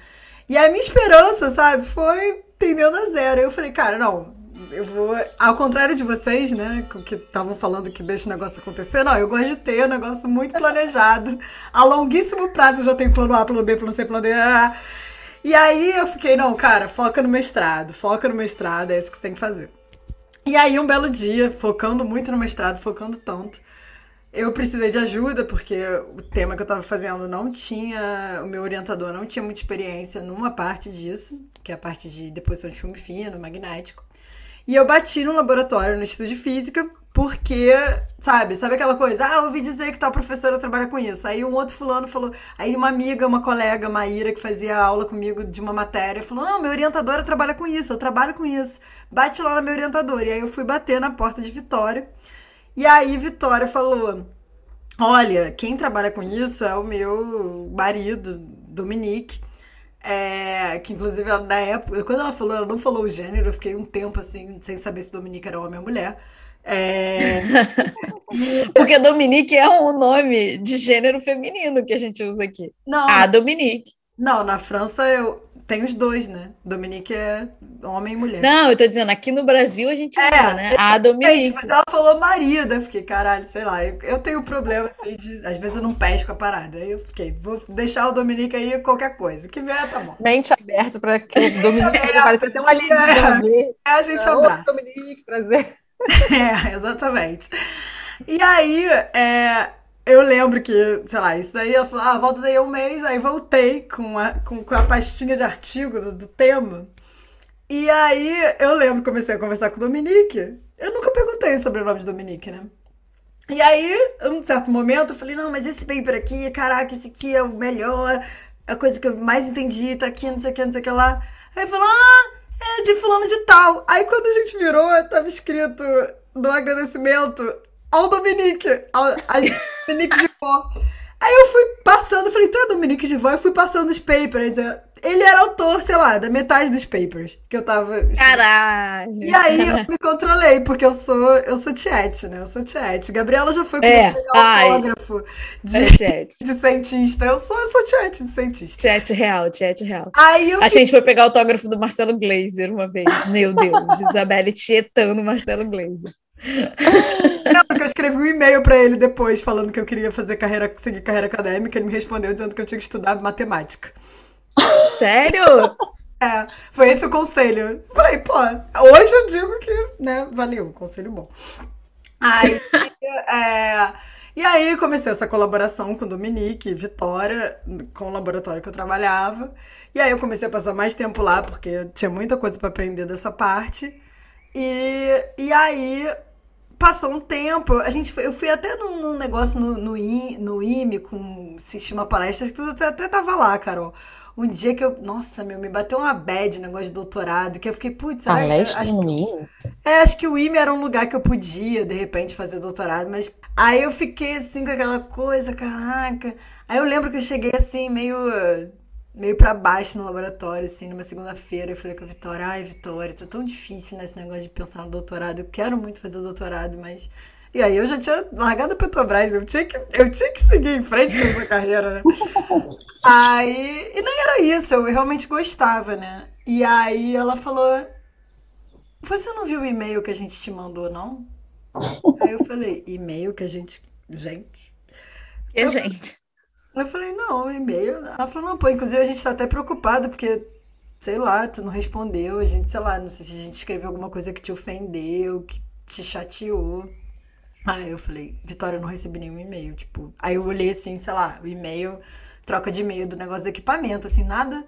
E a minha esperança, sabe, foi tendendo a zero. Eu falei, cara, não, eu vou. Ao contrário de vocês, né? Que estavam falando que deixa o negócio acontecer. Não, eu gosto de ter um negócio muito planejado. A longuíssimo prazo eu já tenho plano A, plano B, plano C, plano D. E aí eu fiquei, não, cara, foca no mestrado, foca no mestrado, é isso que você tem que fazer. E aí, um belo dia, focando muito no mestrado, focando tanto, eu precisei de ajuda, porque o tema que eu estava fazendo não tinha. O meu orientador não tinha muita experiência numa parte disso, que é a parte de deposição de filme fino, magnético. E eu bati no laboratório no Instituto de Física, porque, sabe, sabe aquela coisa? Ah, ouvi dizer que tal professora trabalha com isso. Aí um outro fulano falou, aí uma amiga, uma colega, Maíra, que fazia aula comigo de uma matéria, falou: Não, minha orientadora trabalha com isso, eu trabalho com isso. Bate lá na minha orientadora. E aí eu fui bater na porta de Vitória. E aí Vitória falou: Olha, quem trabalha com isso é o meu marido, Dominique. É, que inclusive na época, quando ela falou, ela não falou o gênero, eu fiquei um tempo assim, sem saber se Dominica era homem ou mulher. É... Porque Dominique é um nome de gênero feminino que a gente usa aqui. Não. A Dominique. Não, na França eu tem os dois, né? Dominique é homem e mulher. Não, eu tô dizendo, aqui no Brasil a gente é, usa, né? A Dominique. Gente, mas ela falou marido, eu fiquei, caralho, sei lá, eu, eu tenho problema assim de. Às vezes eu não pesco a parada. Aí eu fiquei, vou deixar o Dominique aí qualquer coisa. Que vier, tá bom. Mente aberta pra que o Dominique pareça ter uma linha. É, a gente abraça. Dominique, prazer. É, exatamente. E aí, é, eu lembro que, sei lá, isso daí, ela falou, ah, volta daí um mês, aí voltei com a, com, com a pastinha de artigo do, do tema. E aí eu lembro comecei a conversar com o Dominique. Eu nunca perguntei sobre o nome de Dominique, né? E aí, um certo momento, eu falei, não, mas esse paper aqui, caraca, esse aqui é o melhor, a coisa que eu mais entendi, tá aqui, não sei o que, não sei o que lá. Aí falou, ah, é de fulano de tal. Aí quando a gente virou, tava escrito no agradecimento ao Dominique, a Dominique de Vó. Aí eu fui passando, falei, tu é Dominique de Vó? Eu fui passando os papers. Ele era autor, sei lá, da metade dos papers que eu tava. Caralho! E aí eu me controlei, porque eu sou, eu sou tiete, né? Eu sou tiete. Gabriela já foi é, pegar autógrafo de, é de cientista. Eu sou, eu sou tiete de cientista. Tiete real, tiete real. Aí eu A gente foi pegar o autógrafo do Marcelo Glazer uma vez. Meu Deus, Isabelle tietando Marcelo Glazer. Não, porque eu escrevi um e-mail para ele depois, falando que eu queria fazer carreira, seguir carreira acadêmica. Ele me respondeu dizendo que eu tinha que estudar matemática. Sério? É, foi esse o conselho. Falei, pô, hoje eu digo que, né, valeu, conselho bom. Aí, é, e aí comecei essa colaboração com o Dominique, Vitória, com o laboratório que eu trabalhava. E aí eu comecei a passar mais tempo lá, porque tinha muita coisa para aprender dessa parte. E, e aí passou um tempo, a gente foi, eu fui até num, num negócio no, no, I, no IME com assistir uma palestra, acho que tu até, até tava lá, Carol. Um dia que eu. Nossa, meu, me bateu uma bad negócio de doutorado, que eu fiquei, putz, será Palestra acho, no IME? É, acho que o IME era um lugar que eu podia, de repente, fazer doutorado, mas aí eu fiquei assim com aquela coisa, caraca. Aí eu lembro que eu cheguei assim, meio meio para baixo no laboratório, assim, numa segunda-feira. Eu falei com a Vitória, ai, Vitória, tá tão difícil nesse negócio de pensar no doutorado. Eu quero muito fazer o doutorado, mas. E aí eu já tinha largado a Petrobras, eu tinha que, eu tinha que seguir em frente com essa carreira, né? aí. E nem era isso, eu realmente gostava, né? E aí ela falou. Você não viu o e-mail que a gente te mandou, não? aí eu falei, e-mail que a gente. Gente. Que eu... gente? Eu falei, não, e-mail. Ela falou, não, pô, inclusive a gente tá até preocupado, porque, sei lá, tu não respondeu, a gente, sei lá, não sei se a gente escreveu alguma coisa que te ofendeu, que te chateou. Aí eu falei, Vitória, eu não recebi nenhum e-mail, tipo. Aí eu olhei assim, sei lá, o e-mail, troca de e-mail do negócio do equipamento, assim, nada.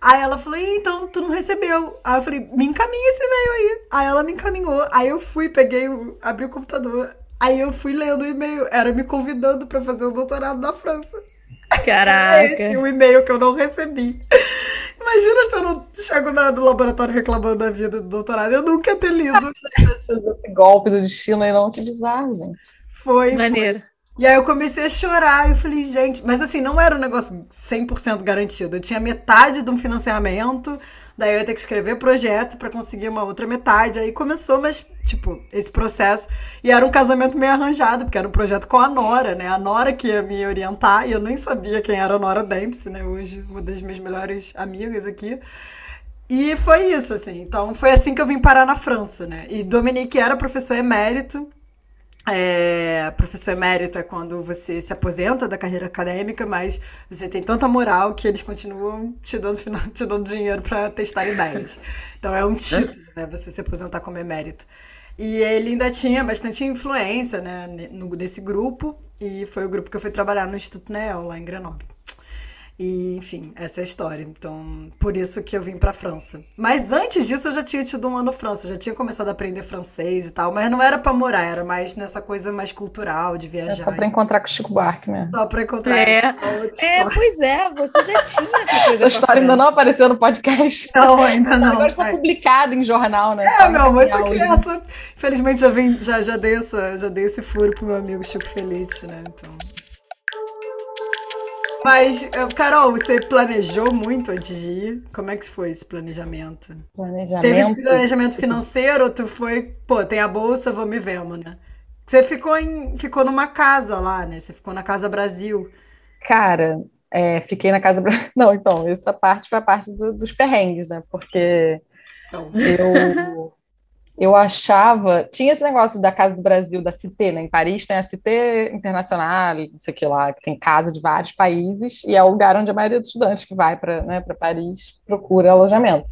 Aí ela falou, então, tu não recebeu. Aí eu falei, me encaminha esse e-mail aí. Aí ela me encaminhou. Aí eu fui, peguei, abri o computador. Aí eu fui lendo o e-mail, era me convidando para fazer o doutorado na França. Caraca. Esse o e-mail que eu não recebi. Imagina se eu não chego no laboratório reclamando da vida do doutorado. Eu nunca ia ter lido. Esse golpe do destino aí não, que bizarro, gente. Foi. Maneiro. Foi. E aí eu comecei a chorar, eu falei, gente, mas assim, não era um negócio 100% garantido. Eu tinha metade de um financiamento, daí eu ia ter que escrever projeto para conseguir uma outra metade. Aí começou, mas, tipo, esse processo. E era um casamento meio arranjado, porque era um projeto com a Nora, né? A Nora que ia me orientar, e eu nem sabia quem era a Nora Dempsey, né? Hoje, uma das minhas melhores amigas aqui. E foi isso, assim. Então, foi assim que eu vim parar na França, né? E Dominique era professor emérito, é, professor emérito é quando você se aposenta da carreira acadêmica, mas você tem tanta moral que eles continuam te dando, te dando dinheiro para testar ideias. Então é um título, né? Você se aposentar como emérito. E ele ainda tinha bastante influência né, nesse grupo, e foi o grupo que eu fui trabalhar no Instituto Neel, lá em Grenoble. E, enfim, essa é a história. Então, por isso que eu vim pra França. Mas antes disso, eu já tinha tido um ano França. Eu já tinha começado a aprender francês e tal. Mas não era pra morar, era mais nessa coisa mais cultural, de viajar. É só pra encontrar com o Chico Buarque mesmo. Só pra encontrar. É, é pois é, você já tinha essa coisa. Essa história ainda não apareceu no podcast. Não, ainda não. Agora está publicado em jornal, né? É, meu amor, isso aqui é essa. Infelizmente, já, vem, já, já, dei essa, já dei esse furo pro meu amigo Chico Felite, né? Então. Mas, eh, Carol, você planejou muito antes de ir? Como é que foi esse planejamento? Planejamento? Teve planejamento financeiro ou tu foi, pô, tem a bolsa, vamos e vemos, né? Você ficou, em, ficou numa casa lá, né? Você ficou na Casa Brasil. Cara, é, fiquei na Casa Brasil. Não, então, essa parte foi a parte do, dos perrengues, né? Porque então. eu, eu achava. Tinha esse negócio da Casa do Brasil, da Cité, né? Em Paris tem a Cité Internacional, não sei o que lá, que tem casa de vários países, e é o lugar onde a maioria dos estudantes que vai para né, Paris procura alojamento.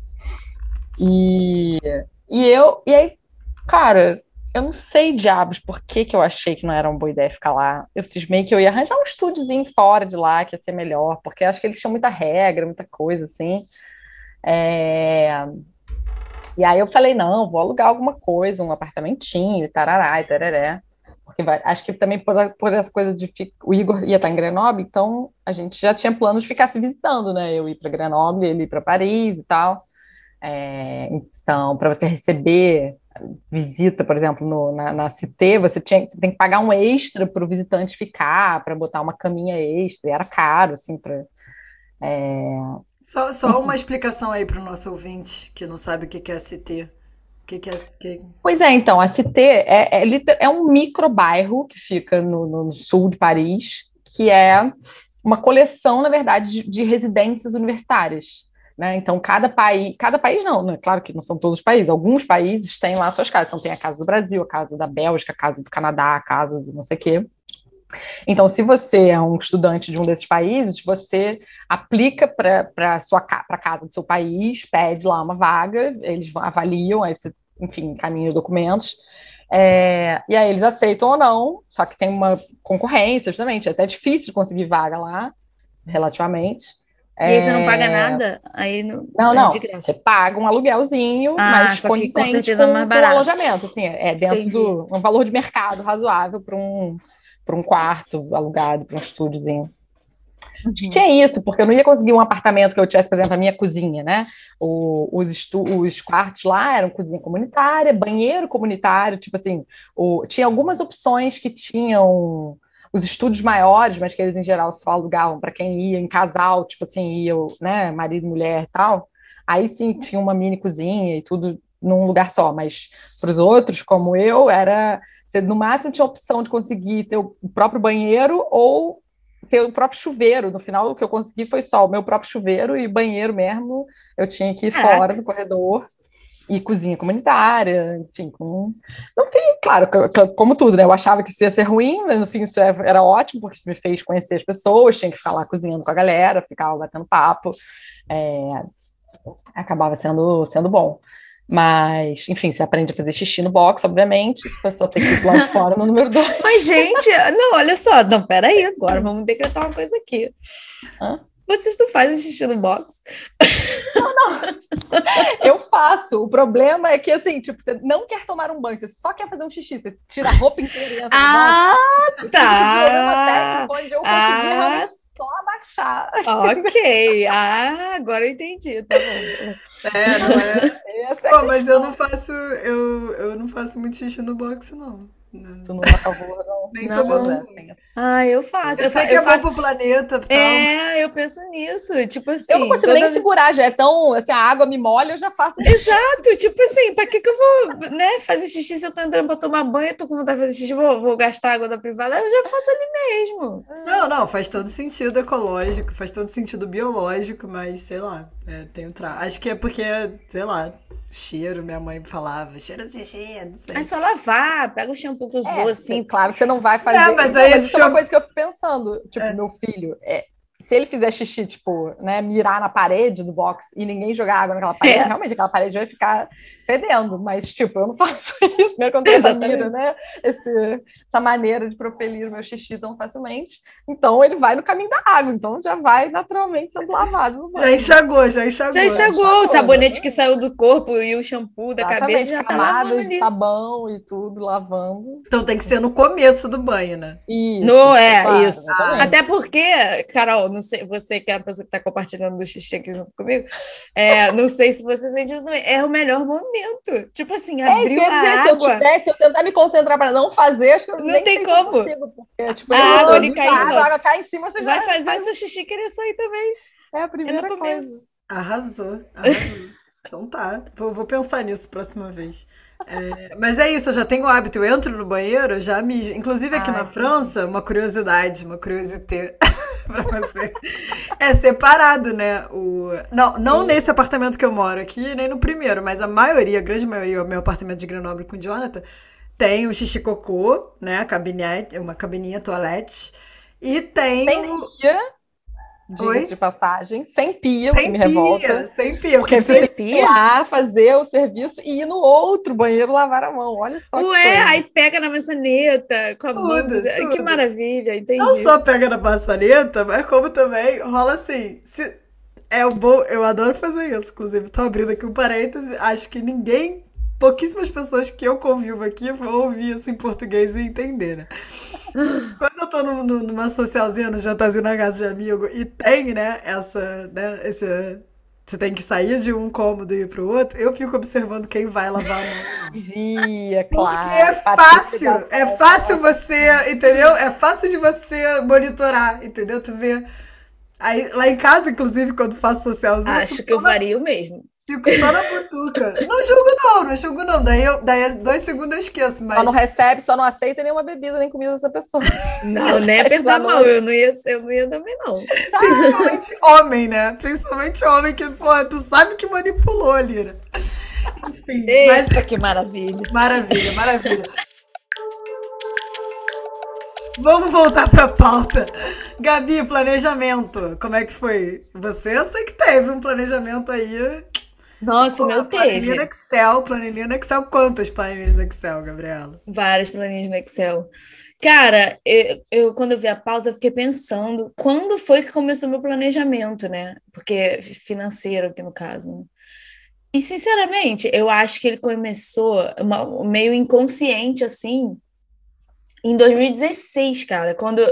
E, e eu. E aí, cara, eu não sei, diabos, por que, que eu achei que não era uma boa ideia ficar lá. Eu cismei que eu ia arranjar um estúdiozinho fora de lá, que ia ser melhor, porque acho que eles tinham muita regra, muita coisa, assim. É... E aí eu falei, não, vou alugar alguma coisa, um apartamentinho, tarará e tararé. Porque vai... acho que também por, por essa coisa de... O Igor ia estar em Grenoble, então a gente já tinha planos de ficar se visitando, né? Eu ir para Grenoble, ele ir para Paris e tal. É... Então, para você receber visita, por exemplo, no, na, na CT, você, tinha, você tem que pagar um extra para o visitante ficar, para botar uma caminha extra, e era caro, assim, para... É... Só, só uma explicação aí para o nosso ouvinte que não sabe o que é CT. O que, que é, que... Pois é, então, a CT é, é, é um microbairro que fica no, no, sul de Paris, que é uma coleção, na verdade, de, de residências universitárias. Né? Então, cada país, cada país não, né? claro que não são todos os países, alguns países têm lá suas casas. Então, tem a casa do Brasil, a casa da Bélgica, a casa do Canadá, a casa do não sei o quê. Então, se você é um estudante de um desses países, você aplica para a casa do seu país, pede lá uma vaga, eles avaliam, aí você, enfim, encaminha documentos, é, e aí eles aceitam ou não, só que tem uma concorrência, justamente, é até difícil de conseguir vaga lá, relativamente. E aí você não paga é. nada? Aí não, não, é não. Você paga um aluguelzinho, ah, mas só que com certeza com, mais barato. Com alojamento, assim, é dentro Entendi. do um valor de mercado razoável para um, um quarto alugado, para um estúdiozinho. Uhum. Tinha isso, porque eu não ia conseguir um apartamento que eu tivesse, por exemplo, a minha cozinha, né? O, os, os quartos lá eram cozinha comunitária, banheiro comunitário, tipo assim, o, tinha algumas opções que tinham os estúdios maiores, mas que eles em geral só alugavam para quem ia em casal, tipo assim, ia, né, marido, mulher e tal. Aí sim tinha uma mini cozinha e tudo num lugar só, mas para os outros, como eu, era você no máximo tinha a opção de conseguir ter o próprio banheiro ou ter o próprio chuveiro. No final, o que eu consegui foi só o meu próprio chuveiro e banheiro mesmo. Eu tinha que ir Caraca. fora do corredor e cozinha comunitária, enfim, com... no fim, claro, como tudo, né, eu achava que isso ia ser ruim, mas no fim isso é, era ótimo, porque isso me fez conhecer as pessoas, tinha que ficar lá cozinhando com a galera, ficava batendo papo, é... acabava sendo, sendo bom. Mas, enfim, você aprende a fazer xixi no box, obviamente. A pessoa tem que ir lá de fora no número dois. Mas, gente, não, olha só, não, peraí, agora vamos decretar uma coisa aqui. Hã? Vocês não fazem xixi no box? Não, não. Eu faço. O problema é que, assim, tipo, você não quer tomar um banho, você só quer fazer um xixi. Você tira a roupa inteira e entra Ah, no tá. onde eu ah. Só abaixar. Ok. Ah, agora eu entendi. Tá bom. É, não é? Pô, mas eu não faço, eu, eu não faço muito xixi no box, não. Não. Tu não é a favor, não. Nem não, tomando. Né? Ah, eu faço. Eu, eu sei que eu é faço... bom pro planeta. Tal. É, eu penso nisso. Tipo assim. Eu não consigo toda... nem segurar, já é tão. Assim, a água me molha, eu já faço. Exato. tipo assim, pra que, que eu vou né, fazer xixi se eu tô entrando pra tomar banho, eu tô com vontade de fazer xixi, vou, vou gastar água da privada, eu já faço ali mesmo. Não, não, faz todo sentido ecológico, faz todo sentido biológico, mas sei lá, é, tem um tra... Acho que é porque, sei lá, cheiro, minha mãe falava, cheiro de xixi, não sei. É só lavar, pega o shampoo que usou, é, assim. Claro que você não vai fazer. É, mas aí não, mas isso é uma coisa que eu fico pensando. Tipo, é. meu filho, é, se ele fizer xixi, tipo, né, mirar na parede do box e ninguém jogar água naquela parede, é. realmente aquela parede vai ficar fedendo. Mas, tipo, eu não faço isso. Primeiro quando eu mira, né? Esse, essa maneira de propelir o meu xixi tão facilmente. Então, ele vai no caminho da água. Então, já vai naturalmente sendo lavado no Já enxagou, já enxagou. Já enxagou. enxagou o sabonete né? que saiu do corpo e o shampoo da Exatamente, cabeça já tá lavando ali. sabão e tudo, lavando. Então, tem que ser no começo do banho, né? Isso. No, é, claro, isso. Até porque, Carol, não sei, você que é a pessoa que está compartilhando do xixi aqui junto comigo, é, não sei se você sente isso também, é o melhor momento. Tipo assim, é abriu é, a dizer, água. Se eu tivesse, eu tentar me concentrar para não fazer, acho que eu não tem como. Consigo, porque, tipo, a água ali caindo. A água cai em cima, você vai fazer faz... seu xixi querer sair também. É a primeira é coisa. Arrasou, arrasou. então tá, vou, vou pensar nisso próxima vez. É, mas é isso, eu já tenho o hábito, eu entro no banheiro, já mijo. Inclusive aqui Ai, na França, uma curiosidade, uma curiosidade para você. É separado, né? O... Não, não nesse apartamento que eu moro aqui, nem no primeiro, mas a maioria, a grande maioria, o meu apartamento de Grenoble com o Jonathan, tem o xixi cocô, né? A cabinete, uma cabininha toalete. E tem. Tem o diga de passagem, sem pia, sem me revolta. Sem pia, porque você tem que ir lá fazer o serviço e ir no outro banheiro lavar a mão. Olha só. Ué, aí pega na maçaneta, com a tudo, mão. Tudo. Que maravilha, entendi. Não só pega na maçaneta, mas como também rola assim. Se... É um bom, eu adoro fazer isso, inclusive. Tô abrindo aqui um parêntese. Acho que ninguém, pouquíssimas pessoas que eu convivo aqui vão ouvir isso em português e entender, né? Quando eu tô no, no, numa socialzinha, no jantarzinho na casa de amigo, e tem, né, essa, né, esse, você tem que sair de um cômodo e ir pro outro, eu fico observando quem vai lavar a mão. Dia, claro. Porque é fácil, é fácil você, entendeu? É fácil de você monitorar, entendeu? Tu vê. Aí, lá em casa, inclusive, quando faço socialzinho. Acho que eu vario mesmo. Fico só na butuca. Não julgo, não, não julgo, não. Daí, eu, daí dois segundos eu esqueço. Mas... Só não recebe, só não aceita nenhuma bebida nem comida dessa pessoa. Não, nem apertar a mão. Eu não ia, eu não ia também, não. Principalmente homem, né? Principalmente homem que, pô, tu sabe que manipulou ali, né? Enfim. Eita, mas... que maravilha. Maravilha, maravilha. Vamos voltar para a pauta. Gabi, planejamento. Como é que foi? Você eu sei que teve um planejamento aí nossa, Pô, meu teve. Planilha no Excel, planilha no Excel. Quantas planilhas no Excel, Gabriela? Várias planilhas no Excel. Cara, eu, eu, quando eu vi a pauta, eu fiquei pensando quando foi que começou meu planejamento, né? Porque financeiro aqui no caso. Né? E sinceramente, eu acho que ele começou uma, meio inconsciente assim em 2016, cara. Quando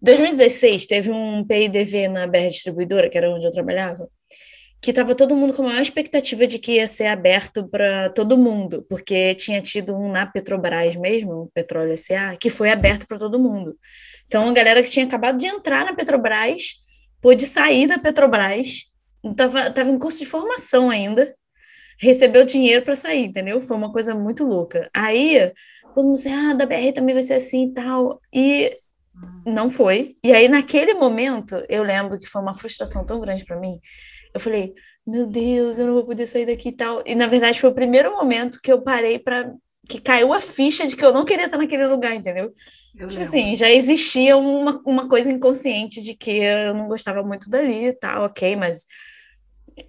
2016 teve um PIDV na BR Distribuidora, que era onde eu trabalhava que estava todo mundo com a maior expectativa de que ia ser aberto para todo mundo, porque tinha tido um na Petrobras mesmo, o Petróleo SA, que foi aberto para todo mundo. Então, a galera que tinha acabado de entrar na Petrobras pôde sair da Petrobras, estava tava em curso de formação ainda, recebeu dinheiro para sair, entendeu? Foi uma coisa muito louca. Aí, mundo disse, ah, da BR também vai ser assim e tal, e não foi. E aí, naquele momento, eu lembro que foi uma frustração tão grande para mim, eu falei, meu Deus, eu não vou poder sair daqui e tal. E na verdade foi o primeiro momento que eu parei para que caiu a ficha de que eu não queria estar naquele lugar, entendeu? Eu tipo lembro. assim, já existia uma, uma coisa inconsciente de que eu não gostava muito dali e tal, ok, mas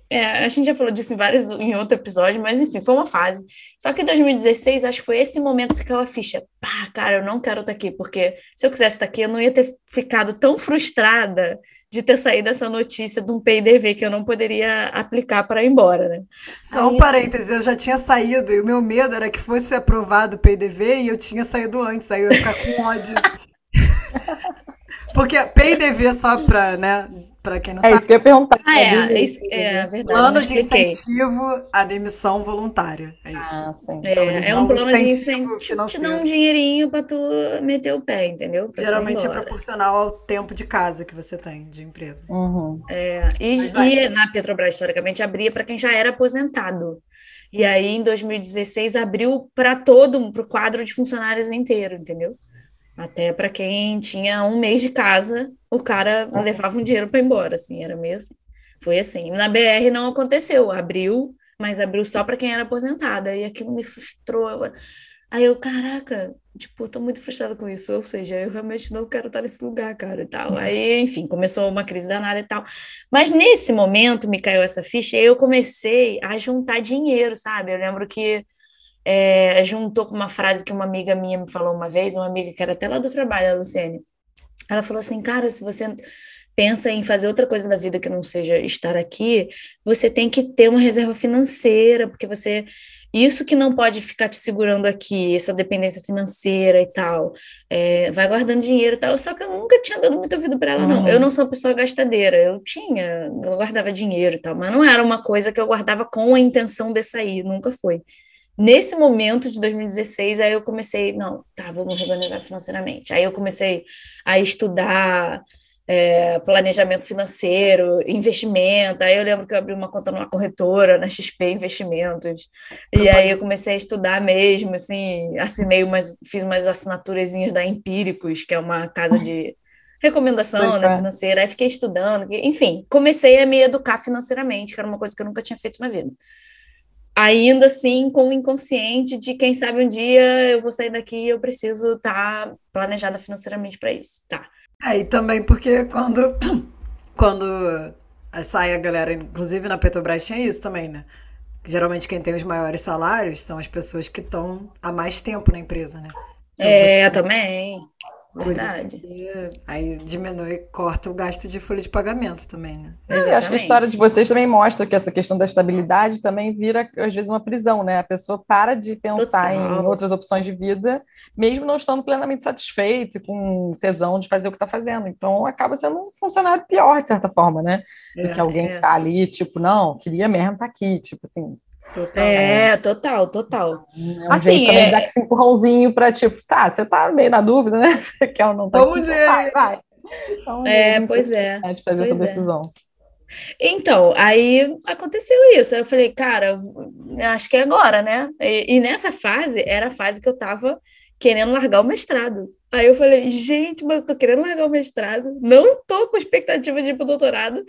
é, a gente já falou disso em vários em outro episódio, mas enfim, foi uma fase. Só que em 2016, acho que foi esse momento que caiu a ficha. Pá, cara, eu não quero estar aqui, porque se eu quisesse estar aqui, eu não ia ter ficado tão frustrada de ter saído essa notícia de um PIDV que eu não poderia aplicar para ir embora, né? Só um parênteses, eu já tinha saído e o meu medo era que fosse aprovado o PIDV e eu tinha saído antes, aí eu ia ficar com ódio. Porque PIDV só para, né, para quem não é sabe. É isso que eu ia perguntar. Ah, é, isso, é verdade. Plano de incentivo à demissão voluntária. É isso. Ah, sim. É, então, é um plano de incentivo financeiro. te dá um dinheirinho para tu meter o pé, entendeu? Pra Geralmente é proporcional ao tempo de casa que você tem de empresa. Uhum. É, e, e na Petrobras, historicamente, abria para quem já era aposentado. E aí, em 2016, abriu para todo, para o quadro de funcionários inteiro, entendeu? Até para quem tinha um mês de casa, o cara levava um dinheiro para ir embora, assim, era meio assim. Foi assim. Na BR não aconteceu, abriu, mas abriu só para quem era aposentada, e aquilo me frustrou. Aí eu, caraca, tipo, tô muito frustrada com isso, ou seja, eu realmente não quero estar nesse lugar, cara, e tal. Aí, enfim, começou uma crise danada e tal. Mas nesse momento me caiu essa ficha e eu comecei a juntar dinheiro, sabe? Eu lembro que é, juntou com uma frase que uma amiga minha me falou uma vez, uma amiga que era até lá do trabalho, a Luciene. Ela falou assim, cara, se você pensa em fazer outra coisa da vida que não seja estar aqui, você tem que ter uma reserva financeira, porque você isso que não pode ficar te segurando aqui, essa dependência financeira e tal, é, vai guardando dinheiro e tal. Só que eu nunca tinha dado muito ouvido para ela, não. Eu uhum. não sou uma pessoa gastadeira, eu tinha, eu guardava dinheiro e tal, mas não era uma coisa que eu guardava com a intenção de sair, nunca foi. Nesse momento de 2016, aí eu comecei, não, tá, vou me organizar financeiramente. Aí eu comecei a estudar é, planejamento financeiro, investimento. Aí eu lembro que eu abri uma conta numa corretora, na XP Investimentos. E aí eu comecei a estudar mesmo, assim, assinei umas, fiz umas assinaturazinhas da Empíricos, que é uma casa de recomendação né, financeira. Aí fiquei estudando, enfim, comecei a me educar financeiramente, que era uma coisa que eu nunca tinha feito na vida. Ainda assim, com o inconsciente de quem sabe um dia eu vou sair daqui e eu preciso estar tá planejada financeiramente para isso. Tá. É, e também porque quando, quando sai a galera, inclusive na Petrobras tinha isso também, né? Geralmente quem tem os maiores salários são as pessoas que estão há mais tempo na empresa, né? Então, é, você... também. Verdade. aí diminui, corta o gasto de folha de pagamento também, né? É, acho que a história de vocês também mostra que essa questão da estabilidade também vira, às vezes, uma prisão, né? A pessoa para de pensar Total. em outras opções de vida, mesmo não estando plenamente satisfeito e com tesão de fazer o que está fazendo. Então, acaba sendo um funcionário pior, de certa forma, né? É, Do que alguém é. que está ali, tipo, não, queria mesmo estar tá aqui, tipo assim, Total. É, total, total. É um assim, jeito é... dar empurrãozinho para tipo, tá, você tá meio na dúvida, né? Você quer ou não? Tá Toma o dinheiro. Vai, vai. Então, é, pois é. De fazer pois essa é. decisão. Então, aí aconteceu isso. Eu falei, cara, acho que é agora, né? E, e nessa fase, era a fase que eu tava querendo largar o mestrado. Aí eu falei, gente, mas eu tô querendo largar o mestrado, não tô com expectativa de ir pro doutorado.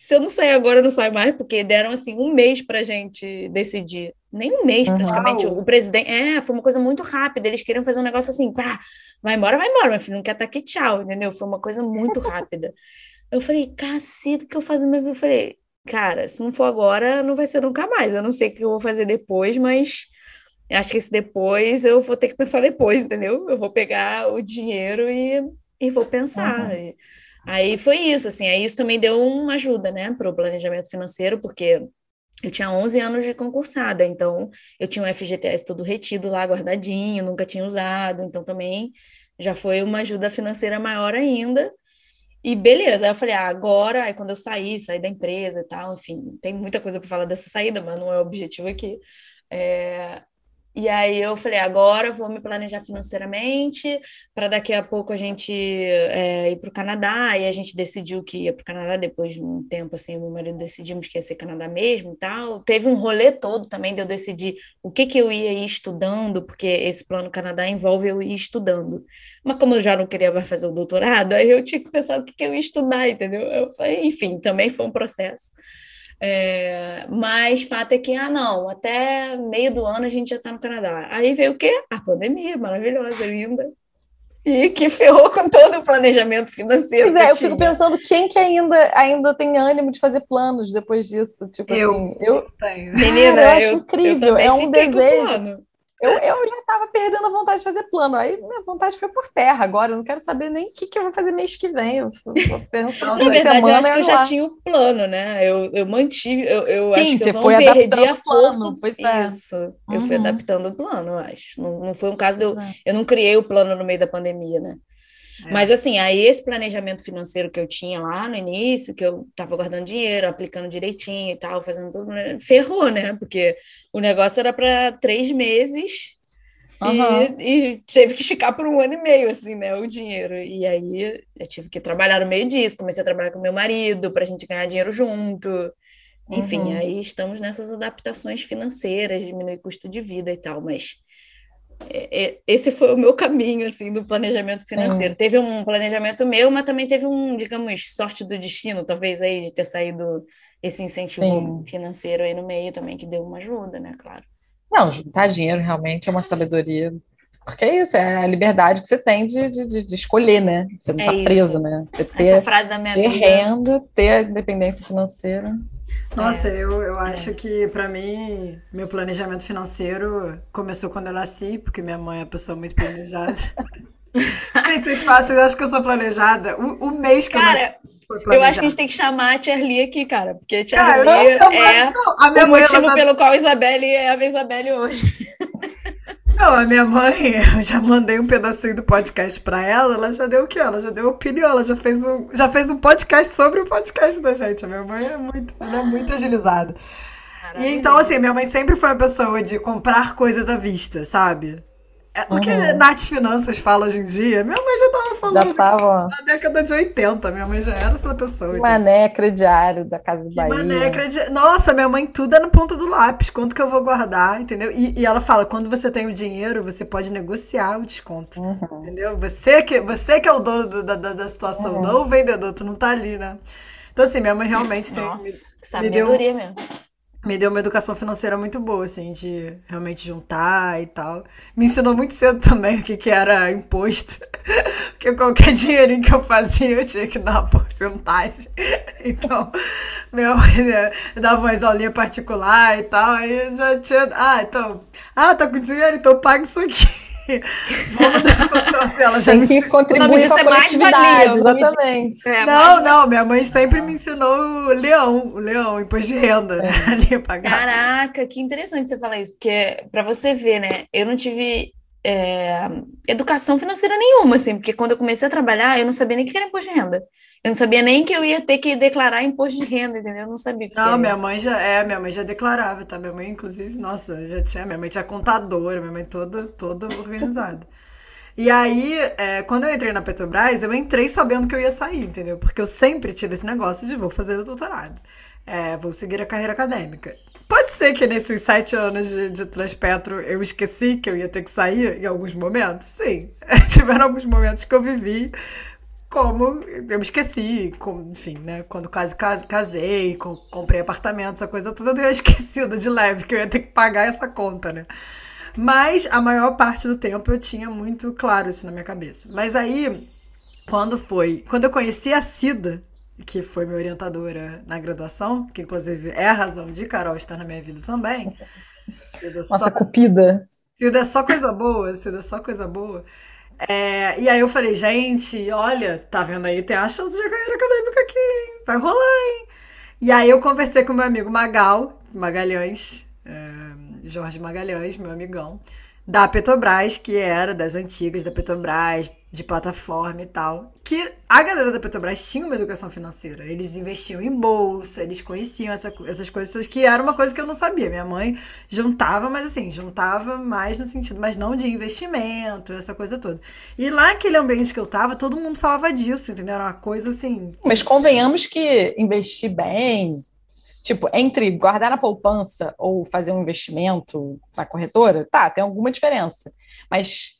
Se eu não sair agora, eu não saio mais, porque deram assim um mês pra gente decidir. Nem um mês, praticamente. Uau. O presidente. É, foi uma coisa muito rápida. Eles queriam fazer um negócio assim, pá, vai embora, vai embora, meu filho, não quer estar tá aqui, tchau, entendeu? Foi uma coisa muito rápida. Eu falei, cacete, o que eu faço minha vida? Eu falei, cara, se não for agora, não vai ser nunca mais. Eu não sei o que eu vou fazer depois, mas acho que esse depois eu vou ter que pensar depois, entendeu? Eu vou pegar o dinheiro e, e vou pensar. Uhum. Aí foi isso, assim, aí isso também deu uma ajuda, né, para o planejamento financeiro, porque eu tinha 11 anos de concursada, então eu tinha um FGTS todo retido lá, guardadinho, nunca tinha usado, então também já foi uma ajuda financeira maior ainda. E beleza, aí eu falei, ah, agora, aí quando eu saí, saí da empresa e tal, enfim, tem muita coisa para falar dessa saída, mas não é o objetivo aqui. É, e aí eu falei, agora vou me planejar financeiramente para daqui a pouco a gente é, ir para o Canadá. E a gente decidiu que ia para o Canadá depois de um tempo, assim, meu marido decidimos que ia ser Canadá mesmo tal. Teve um rolê todo também de eu decidir o que, que eu ia ir estudando, porque esse plano Canadá envolve eu ir estudando. Mas como eu já não queria mais fazer o doutorado, aí eu tinha que pensar o que, que eu ia estudar, entendeu? Eu falei, enfim, também foi um processo. É, mas fato é que, ah, não, até meio do ano a gente já está no Canadá. Aí veio o quê? A pandemia, maravilhosa, linda. E que ferrou com todo o planejamento financeiro. Pois é, eu fico pensando quem que ainda, ainda tem ânimo de fazer planos depois disso. Tipo eu, assim, eu tenho. Menina, eu, eu acho incrível. Eu é um desejo. Eu, eu já estava perdendo a vontade de fazer plano. Aí minha vontade foi por terra agora. Eu não quero saber nem o que, que eu vou fazer mês que vem. Eu, eu penso, Na verdade, eu acho que eu já tinha o plano, né? Eu, eu mantive, eu, eu Sim, acho que eu não perdi a força. É. Isso. Uhum. Eu fui uhum. adaptando o plano, eu acho. Não, não foi um caso de eu. É. Eu não criei o plano no meio da pandemia, né? É. Mas assim, aí esse planejamento financeiro que eu tinha lá no início, que eu estava guardando dinheiro, aplicando direitinho e tal, fazendo tudo, né? ferrou, né? Porque o negócio era para três meses uhum. e, e, teve que esticar por um ano e meio, assim, né? O dinheiro. E aí eu tive que trabalhar no meio disso, comecei a trabalhar com meu marido para a gente ganhar dinheiro junto. Enfim, uhum. aí estamos nessas adaptações financeiras, diminuir custo de vida e tal, mas esse foi o meu caminho assim do planejamento financeiro. Teve um planejamento meu, mas também teve um, digamos, sorte do destino, talvez aí de ter saído esse incentivo Sim. financeiro aí no meio também que deu uma ajuda, né, claro. Não, juntar dinheiro realmente é uma sabedoria. Porque é isso, é a liberdade que você tem de, de, de escolher, né? Você não é tá preso, né? Você ter, Essa frase da minha ter vida. renda, ter independência financeira. Nossa, é. eu, eu acho que para mim, meu planejamento financeiro começou quando eu nasci, porque minha mãe é uma pessoa muito planejada. Vocês fazem, vocês acham que eu sou planejada? O, o mês que cara, eu nasci. Eu acho que a gente tem que chamar a Tia Lee aqui, cara, porque a Tia cara, Lee é não, a minha o mãe, motivo já... pelo qual a Isabelle é a Isabelle hoje. Não, a minha mãe, eu já mandei um pedacinho do podcast pra ela, ela já deu o quê? Ela já deu opinião, ela já fez um, já fez um podcast sobre o podcast da gente. A minha mãe é muito, é muito agilizada. E então, assim, minha mãe sempre foi uma pessoa de comprar coisas à vista, sabe? É, o que uhum. Nath Finanças fala hoje em dia, minha mãe já falando já tava... na década de 80. Minha mãe já era essa pessoa. Então. Mané crediário da Casa do Bahia. Mané crediário. Nossa, minha mãe tudo é na ponta do lápis. Quanto que eu vou guardar, entendeu? E, e ela fala, quando você tem o dinheiro, você pode negociar o desconto. Uhum. Entendeu? Você que, você que é o dono do, da, da, da situação, uhum. não o vendedor. Tu não tá ali, né? Então, assim, minha mãe realmente tem. Nossa, que sabedoria me deu, mesmo me deu uma educação financeira muito boa, assim, de realmente juntar e tal. Me ensinou muito cedo também o que, que era imposto. Porque qualquer dinheirinho que eu fazia, eu tinha que dar uma porcentagem. Então, mãe né, dava umas aulinhas particular e tal, aí já tinha. Ah, então. Ah, tá com dinheiro? Então paga isso aqui. Vamos dar ela já Tem que contribuir com a coletividade, exatamente. É, não, não, minha mãe sempre me ensinou o leão, o leão, imposto de renda, né? é. ali pagar. Caraca, que interessante você falar isso, porque para você ver, né, eu não tive é, educação financeira nenhuma, assim, porque quando eu comecei a trabalhar, eu não sabia nem o que era imposto de renda. Eu não sabia nem que eu ia ter que declarar imposto de renda, entendeu? Eu não sabia que Não, minha isso. mãe já é, minha mãe já declarava, tá? Minha mãe, inclusive, nossa, já tinha, minha mãe tinha contadora, minha mãe toda, toda organizada. E aí, é, quando eu entrei na Petrobras, eu entrei sabendo que eu ia sair, entendeu? Porque eu sempre tive esse negócio de vou fazer o doutorado, é, vou seguir a carreira acadêmica. Pode ser que nesses sete anos de, de Transpetro eu esqueci que eu ia ter que sair em alguns momentos? Sim. Tiveram alguns momentos que eu vivi como eu me esqueci, com, enfim, né? Quando quase casei, comprei apartamento, essa coisa toda, eu tinha esquecido de leve que eu ia ter que pagar essa conta, né? Mas a maior parte do tempo eu tinha muito claro isso na minha cabeça. Mas aí, quando foi. Quando eu conheci a Cida, que foi minha orientadora na graduação, que inclusive é a razão de Carol estar na minha vida também. Cida Nossa, só, cupida. Cida é só coisa boa, Cida é só coisa boa. É, e aí eu falei, gente, olha, tá vendo aí? Tem a chance de carreira acadêmica aqui, hein? Vai rolar, hein? E aí eu conversei com meu amigo Magal, Magalhães, é, Jorge Magalhães, meu amigão da Petrobras, que era das antigas da Petrobras, de plataforma e tal, que a galera da Petrobras tinha uma educação financeira. Eles investiam em bolsa, eles conheciam essa, essas coisas, que era uma coisa que eu não sabia. Minha mãe juntava, mas assim, juntava mais no sentido, mas não de investimento, essa coisa toda. E lá naquele ambiente que eu tava, todo mundo falava disso, entendeu? Era uma coisa assim. Mas convenhamos que investir bem, Tipo, entre guardar na poupança ou fazer um investimento na corretora, tá, tem alguma diferença. Mas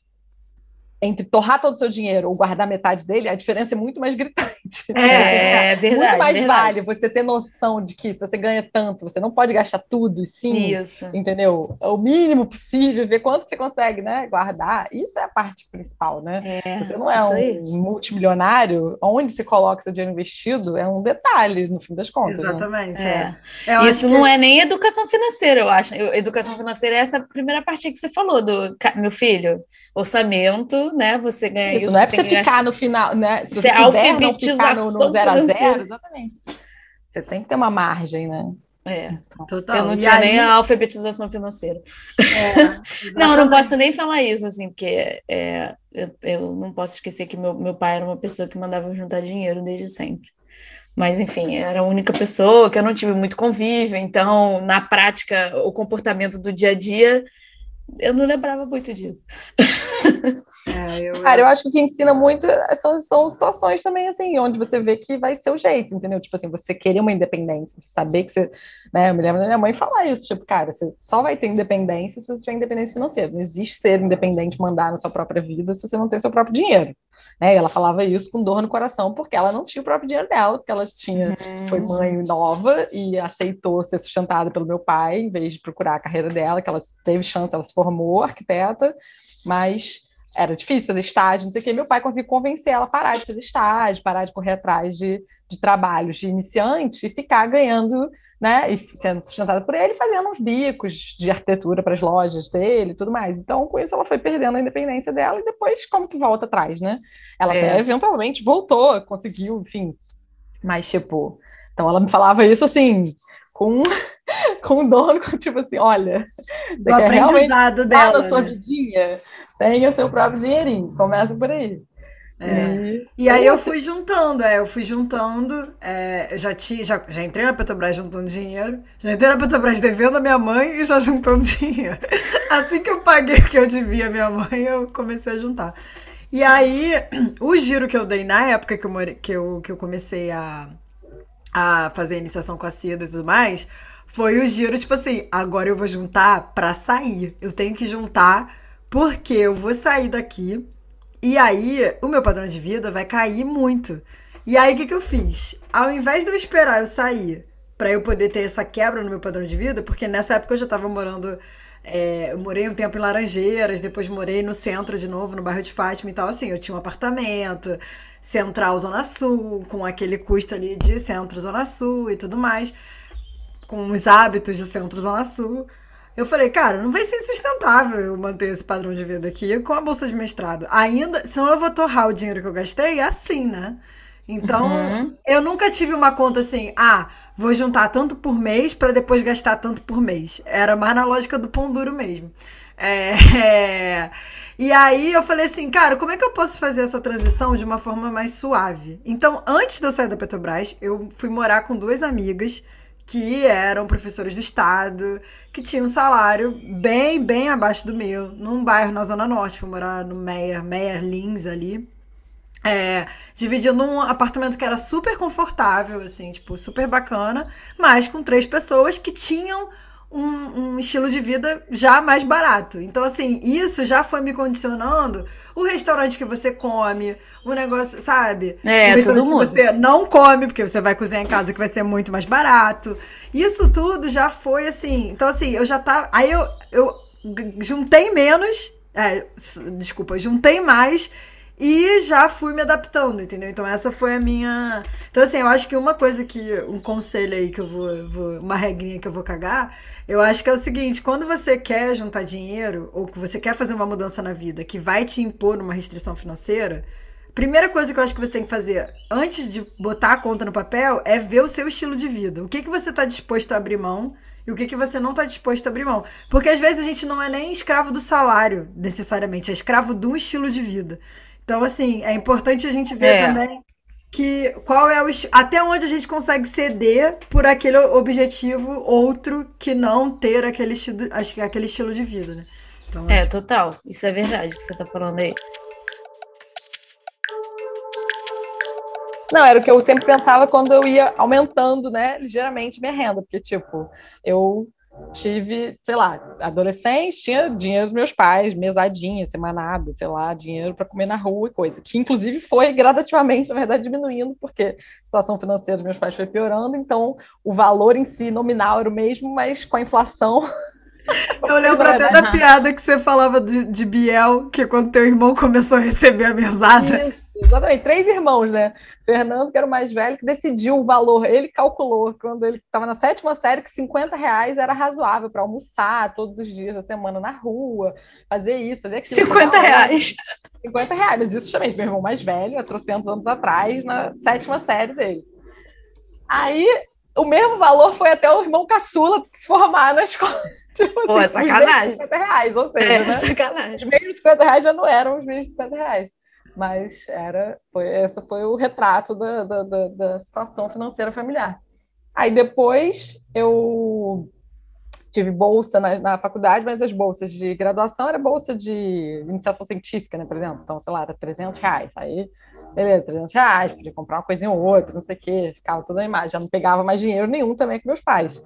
entre torrar todo o seu dinheiro ou guardar metade dele, a diferença é muito mais gritante. É, é verdade. Muito mais verdade. vale você ter noção de que se você ganha tanto, você não pode gastar tudo, sim. Isso. Entendeu? É o mínimo possível, ver quanto você consegue, né? Guardar. Isso é a parte principal, né? É, você não é um aí. multimilionário, onde você coloca seu dinheiro investido é um detalhe, no fim das contas. Né? Exatamente. Né? É. É. Isso não que... é nem educação financeira, eu acho. Educação financeira é essa primeira parte que você falou, do meu filho orçamento, né? Você ganha isso. isso não é pra você ficar no final, né? Se você é alfabetização no, no zero a zero, exatamente. Você tem que ter uma margem, né? É, Total. eu não tinha aí... nem a alfabetização financeira. É, não, não posso nem falar isso, assim, porque é, eu, eu, não posso esquecer que meu, meu pai era uma pessoa que mandava juntar dinheiro desde sempre. Mas, enfim, era a única pessoa que eu não tive muito convívio, então, na prática, o comportamento do dia a dia eu não lembrava muito disso. É, eu... Cara, eu acho que o que ensina muito são, são situações também, assim, onde você vê que vai ser o jeito, entendeu? Tipo assim, você querer uma independência, saber que você. Né, eu me lembro da minha mãe falar isso, tipo, cara, você só vai ter independência se você tiver independência financeira. Não existe ser independente, mandar na sua própria vida se você não tem seu próprio dinheiro. Né? E ela falava isso com dor no coração, porque ela não tinha o próprio dinheiro dela, porque ela tinha, uhum. foi mãe nova e aceitou ser sustentada pelo meu pai, em vez de procurar a carreira dela, que ela teve chance, ela se formou arquiteta, mas era difícil fazer estágio, não sei o quê. Meu pai conseguiu convencer ela a parar de fazer estágio, parar de correr atrás de, de trabalhos de iniciante e ficar ganhando, né, e sendo sustentada por ele, fazendo uns bicos de arquitetura para as lojas dele e tudo mais. Então, com isso, ela foi perdendo a independência dela e depois, como que volta atrás, né? Ela é. até eventualmente voltou, conseguiu, enfim. Mas, tipo, então ela me falava isso assim, com, com o dono, tipo assim, olha, do aprendizado dela. Na sua né? vidinha, tenha seu próprio dinheirinho, começa por aí. É. E... aí eu fui juntando, é, eu fui juntando, é, já, tinha, já, já entrei na Petrobras juntando dinheiro, já entrei na Petrobras devendo a minha mãe e já juntando dinheiro. Assim que eu paguei o que eu devia a minha mãe, eu comecei a juntar. E aí, o giro que eu dei na época que eu, more... que eu, que eu comecei a, a fazer a iniciação com a Cida e tudo mais, foi o giro, tipo assim, agora eu vou juntar pra sair. Eu tenho que juntar porque eu vou sair daqui e aí o meu padrão de vida vai cair muito. E aí o que, que eu fiz? Ao invés de eu esperar eu sair para eu poder ter essa quebra no meu padrão de vida, porque nessa época eu já tava morando é, eu morei um tempo em Laranjeiras, depois morei no centro de novo, no bairro de Fátima e tal. Assim, eu tinha um apartamento, central Zona Sul, com aquele custo ali de centro Zona Sul e tudo mais, com os hábitos de centro Zona Sul. Eu falei, cara, não vai ser sustentável eu manter esse padrão de vida aqui com a bolsa de mestrado. Ainda, senão eu vou torrar o dinheiro que eu gastei assim, né? Então, uhum. eu nunca tive uma conta assim, ah, vou juntar tanto por mês para depois gastar tanto por mês. Era mais na lógica do pão duro mesmo. É, é, E aí eu falei assim, cara, como é que eu posso fazer essa transição de uma forma mais suave? Então, antes de eu sair da Petrobras, eu fui morar com duas amigas que eram professores do estado, que tinham um salário bem, bem abaixo do meu, num bairro na Zona Norte. Fui morar no Meyer, Meyer Lins ali. É, dividindo um apartamento que era super confortável, assim, tipo, super bacana, mas com três pessoas que tinham um, um, estilo de vida já mais barato. Então, assim, isso já foi me condicionando. O restaurante que você come, o negócio, sabe? É, o restaurante que você não come, porque você vai cozinhar em casa que vai ser muito mais barato. Isso tudo já foi assim. Então, assim, eu já tava. Aí eu, eu juntei menos. É, desculpa, juntei mais e já fui me adaptando, entendeu? Então essa foi a minha. Então, assim, eu acho que uma coisa que. Um conselho aí que eu vou, vou. Uma regrinha que eu vou cagar. Eu acho que é o seguinte: quando você quer juntar dinheiro, ou que você quer fazer uma mudança na vida que vai te impor uma restrição financeira. Primeira coisa que eu acho que você tem que fazer antes de botar a conta no papel é ver o seu estilo de vida. O que, que você está disposto a abrir mão e o que, que você não está disposto a abrir mão. Porque às vezes a gente não é nem escravo do salário, necessariamente, é escravo de um estilo de vida. Então, assim, é importante a gente ver é. também que qual é o até onde a gente consegue ceder por aquele objetivo outro que não ter aquele estilo, acho que é aquele estilo de vida, né? Então, é, acho... total. Isso é verdade que você tá falando aí. Não, era o que eu sempre pensava quando eu ia aumentando, né, ligeiramente minha renda, porque, tipo, eu tive, sei lá, adolescente, tinha dinheiro dos meus pais, mesadinha, semanada, sei lá, dinheiro para comer na rua e coisa, que inclusive foi gradativamente, na verdade, diminuindo, porque a situação financeira dos meus pais foi piorando, então o valor em si nominal era o mesmo, mas com a inflação. Eu lembro até da piada que você falava de, de Biel, que é quando teu irmão começou a receber a mesada. Isso Exatamente, três irmãos, né? Fernando, que era o mais velho, que decidiu o valor. Ele calculou, quando ele estava na sétima série, que 50 reais era razoável para almoçar todos os dias da semana na rua, fazer isso, fazer aquilo. 50 reais. 50 reais, mas isso justamente, meu irmão mais velho, há trocentos anos atrás, na sétima série dele. Aí, o mesmo valor foi até o irmão caçula se formar na escola. Tipo, Pô, assim, é sacanagem. 50 reais, ou seja, é, né? sacanagem. Os mesmos 50 reais já não eram os mesmos 50 reais mas era foi esse foi o retrato da, da, da, da, situação financeira familiar. Aí depois eu tive bolsa na, na, faculdade, mas as bolsas de graduação era bolsa de iniciação científica, né, por exemplo. Então, sei lá, era 300 reais. Aí, beleza, 300 reais, podia comprar uma coisinha ou outra, não sei o quê, ficava toda a imagem. Já não pegava mais dinheiro nenhum também com meus pais.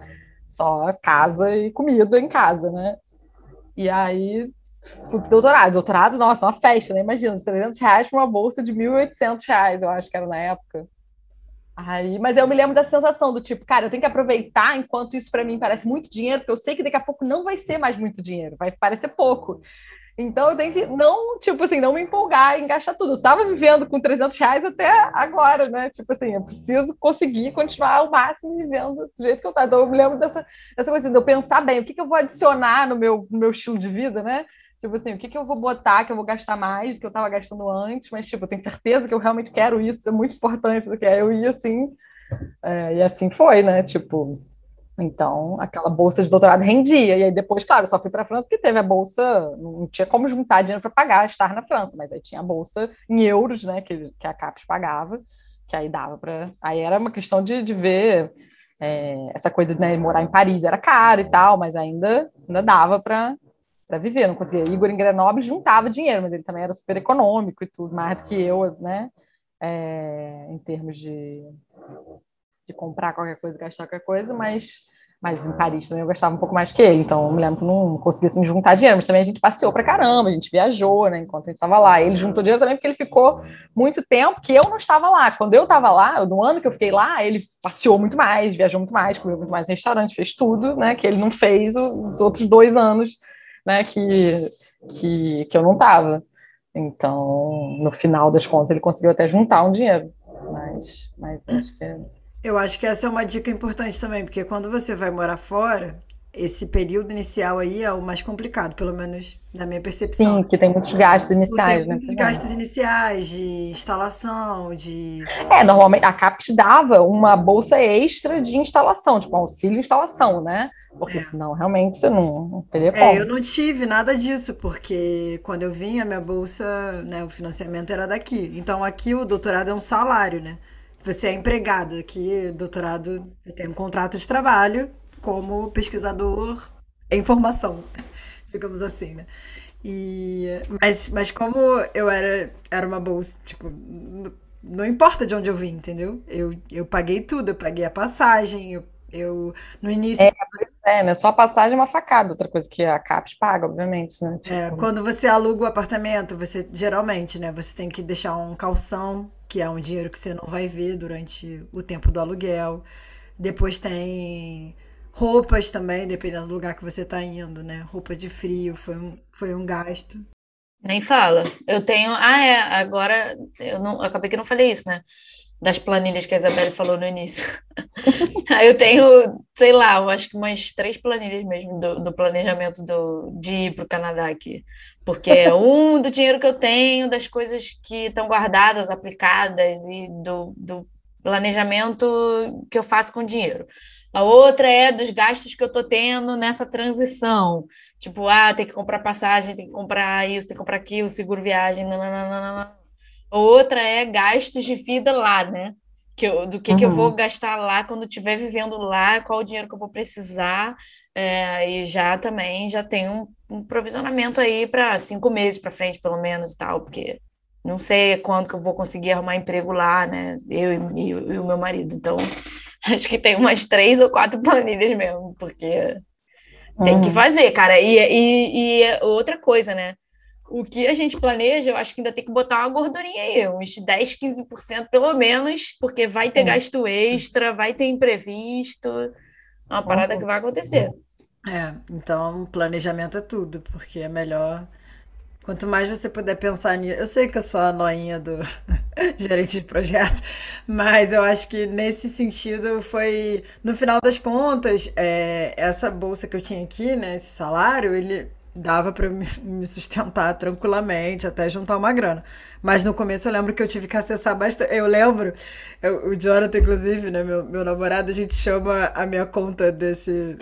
Só casa e comida em casa, né? E aí doutorado. Doutorado, nossa, uma festa, né? Imagina, 300 reais para uma bolsa de 1.800 reais, eu acho que era na época. Aí, mas eu me lembro da sensação do tipo, cara, eu tenho que aproveitar enquanto isso para mim parece muito dinheiro, porque eu sei que daqui a pouco não vai ser mais muito dinheiro, vai parecer pouco. Então eu tenho que não, tipo assim, não me empolgar em gastar tudo. Eu tava vivendo com 300 reais até agora, né? Tipo assim, eu preciso conseguir continuar ao máximo vivendo do jeito que eu tava. Então eu me lembro dessa, dessa coisa, de eu pensar bem, o que, que eu vou adicionar no meu, no meu estilo de vida, né? Tipo assim, o que, que eu vou botar que eu vou gastar mais do que eu estava gastando antes, mas, tipo, eu tenho certeza que eu realmente quero isso, é muito importante do que eu ia assim. É, e assim foi, né? Tipo, então, aquela bolsa de doutorado rendia. E aí depois, claro, só fui para a França porque teve a bolsa, não tinha como juntar dinheiro para pagar, estar na França, mas aí tinha a bolsa em euros, né, que, que a CAPES pagava, que aí dava para. Aí era uma questão de, de ver é, essa coisa de né, morar em Paris era caro e tal, mas ainda, ainda dava para para viver, não conseguia. Igor em Grenoble juntava dinheiro, mas ele também era super econômico e tudo, mais do que eu, né? É, em termos de, de comprar qualquer coisa, gastar qualquer coisa, mas mas em Paris também eu gastava um pouco mais que ele, então eu me lembro que não conseguia assim, juntar dinheiro, mas também a gente passeou pra caramba, a gente viajou, né, enquanto a gente estava lá. Ele juntou dinheiro também porque ele ficou muito tempo que eu não estava lá. Quando eu estava lá, no ano que eu fiquei lá, ele passeou muito mais, viajou muito mais, comeu muito mais em restaurante, fez tudo, né, que ele não fez os outros dois anos, né, que, que, que eu não estava. Então, no final das contas, ele conseguiu até juntar um dinheiro, mas, mas acho que é eu acho que essa é uma dica importante também, porque quando você vai morar fora, esse período inicial aí é o mais complicado, pelo menos na minha percepção. Sim, que tem muitos gastos iniciais, tem né? Muitos gastos iniciais de instalação, de. É, normalmente a CAPES dava uma bolsa extra de instalação, tipo auxílio instalação, né? Porque é. senão realmente você não, não teria como. É, eu não tive nada disso, porque quando eu vim, a minha bolsa, né, o financiamento era daqui. Então aqui o doutorado é um salário, né? Você é empregado aqui, doutorado, tem um contrato de trabalho como pesquisador em formação, digamos assim, né? E, mas, mas como eu era, era uma bolsa, tipo, não importa de onde eu vim, entendeu? Eu, eu paguei tudo, eu paguei a passagem, eu, eu no início. É, é né? Só a passagem é uma facada, outra coisa que a CAPES paga, obviamente, né? Tipo... É, quando você aluga o apartamento, você geralmente, né? Você tem que deixar um calção que é um dinheiro que você não vai ver durante o tempo do aluguel. Depois tem roupas também, dependendo do lugar que você está indo, né? Roupa de frio foi um, foi um gasto. Nem fala. Eu tenho. Ah, é. Agora eu não. Eu acabei que não falei isso, né? Das planilhas que a Isabelle falou no início. Eu tenho, sei lá, eu acho que umas três planilhas mesmo do, do planejamento do, de ir para o Canadá aqui. Porque é um do dinheiro que eu tenho, das coisas que estão guardadas, aplicadas, e do, do planejamento que eu faço com dinheiro. A outra é dos gastos que eu estou tendo nessa transição. Tipo, ah, tem que comprar passagem, tem que comprar isso, tem que comprar aquilo, seguro viagem, nananana. A outra é gastos de vida lá, né? Que eu, do que, uhum. que eu vou uhum. gastar lá quando estiver vivendo lá, qual o dinheiro que eu vou precisar. É, e já também já tem um, um provisionamento aí para cinco meses para frente, pelo menos, e tal, porque não sei quando que eu vou conseguir arrumar emprego lá, né? Eu e, e, e o meu marido. Então, acho que tem umas três ou quatro planilhas mesmo, porque tem que uhum. fazer, cara. E, e, e outra coisa, né? O que a gente planeja, eu acho que ainda tem que botar uma gordurinha aí, uns 10, 15% pelo menos, porque vai ter gasto extra, vai ter imprevisto, é uma parada uhum. que vai acontecer. É, então planejamento é tudo, porque é melhor. Quanto mais você puder pensar nisso. Eu sei que eu sou a noinha do gerente de projeto, mas eu acho que nesse sentido foi. No final das contas, é, essa bolsa que eu tinha aqui, né, esse salário, ele dava para me sustentar tranquilamente até juntar uma grana. Mas no começo eu lembro que eu tive que acessar bastante. Eu lembro, eu, o Jonathan, inclusive, né, meu, meu namorado, a gente chama a minha conta desse.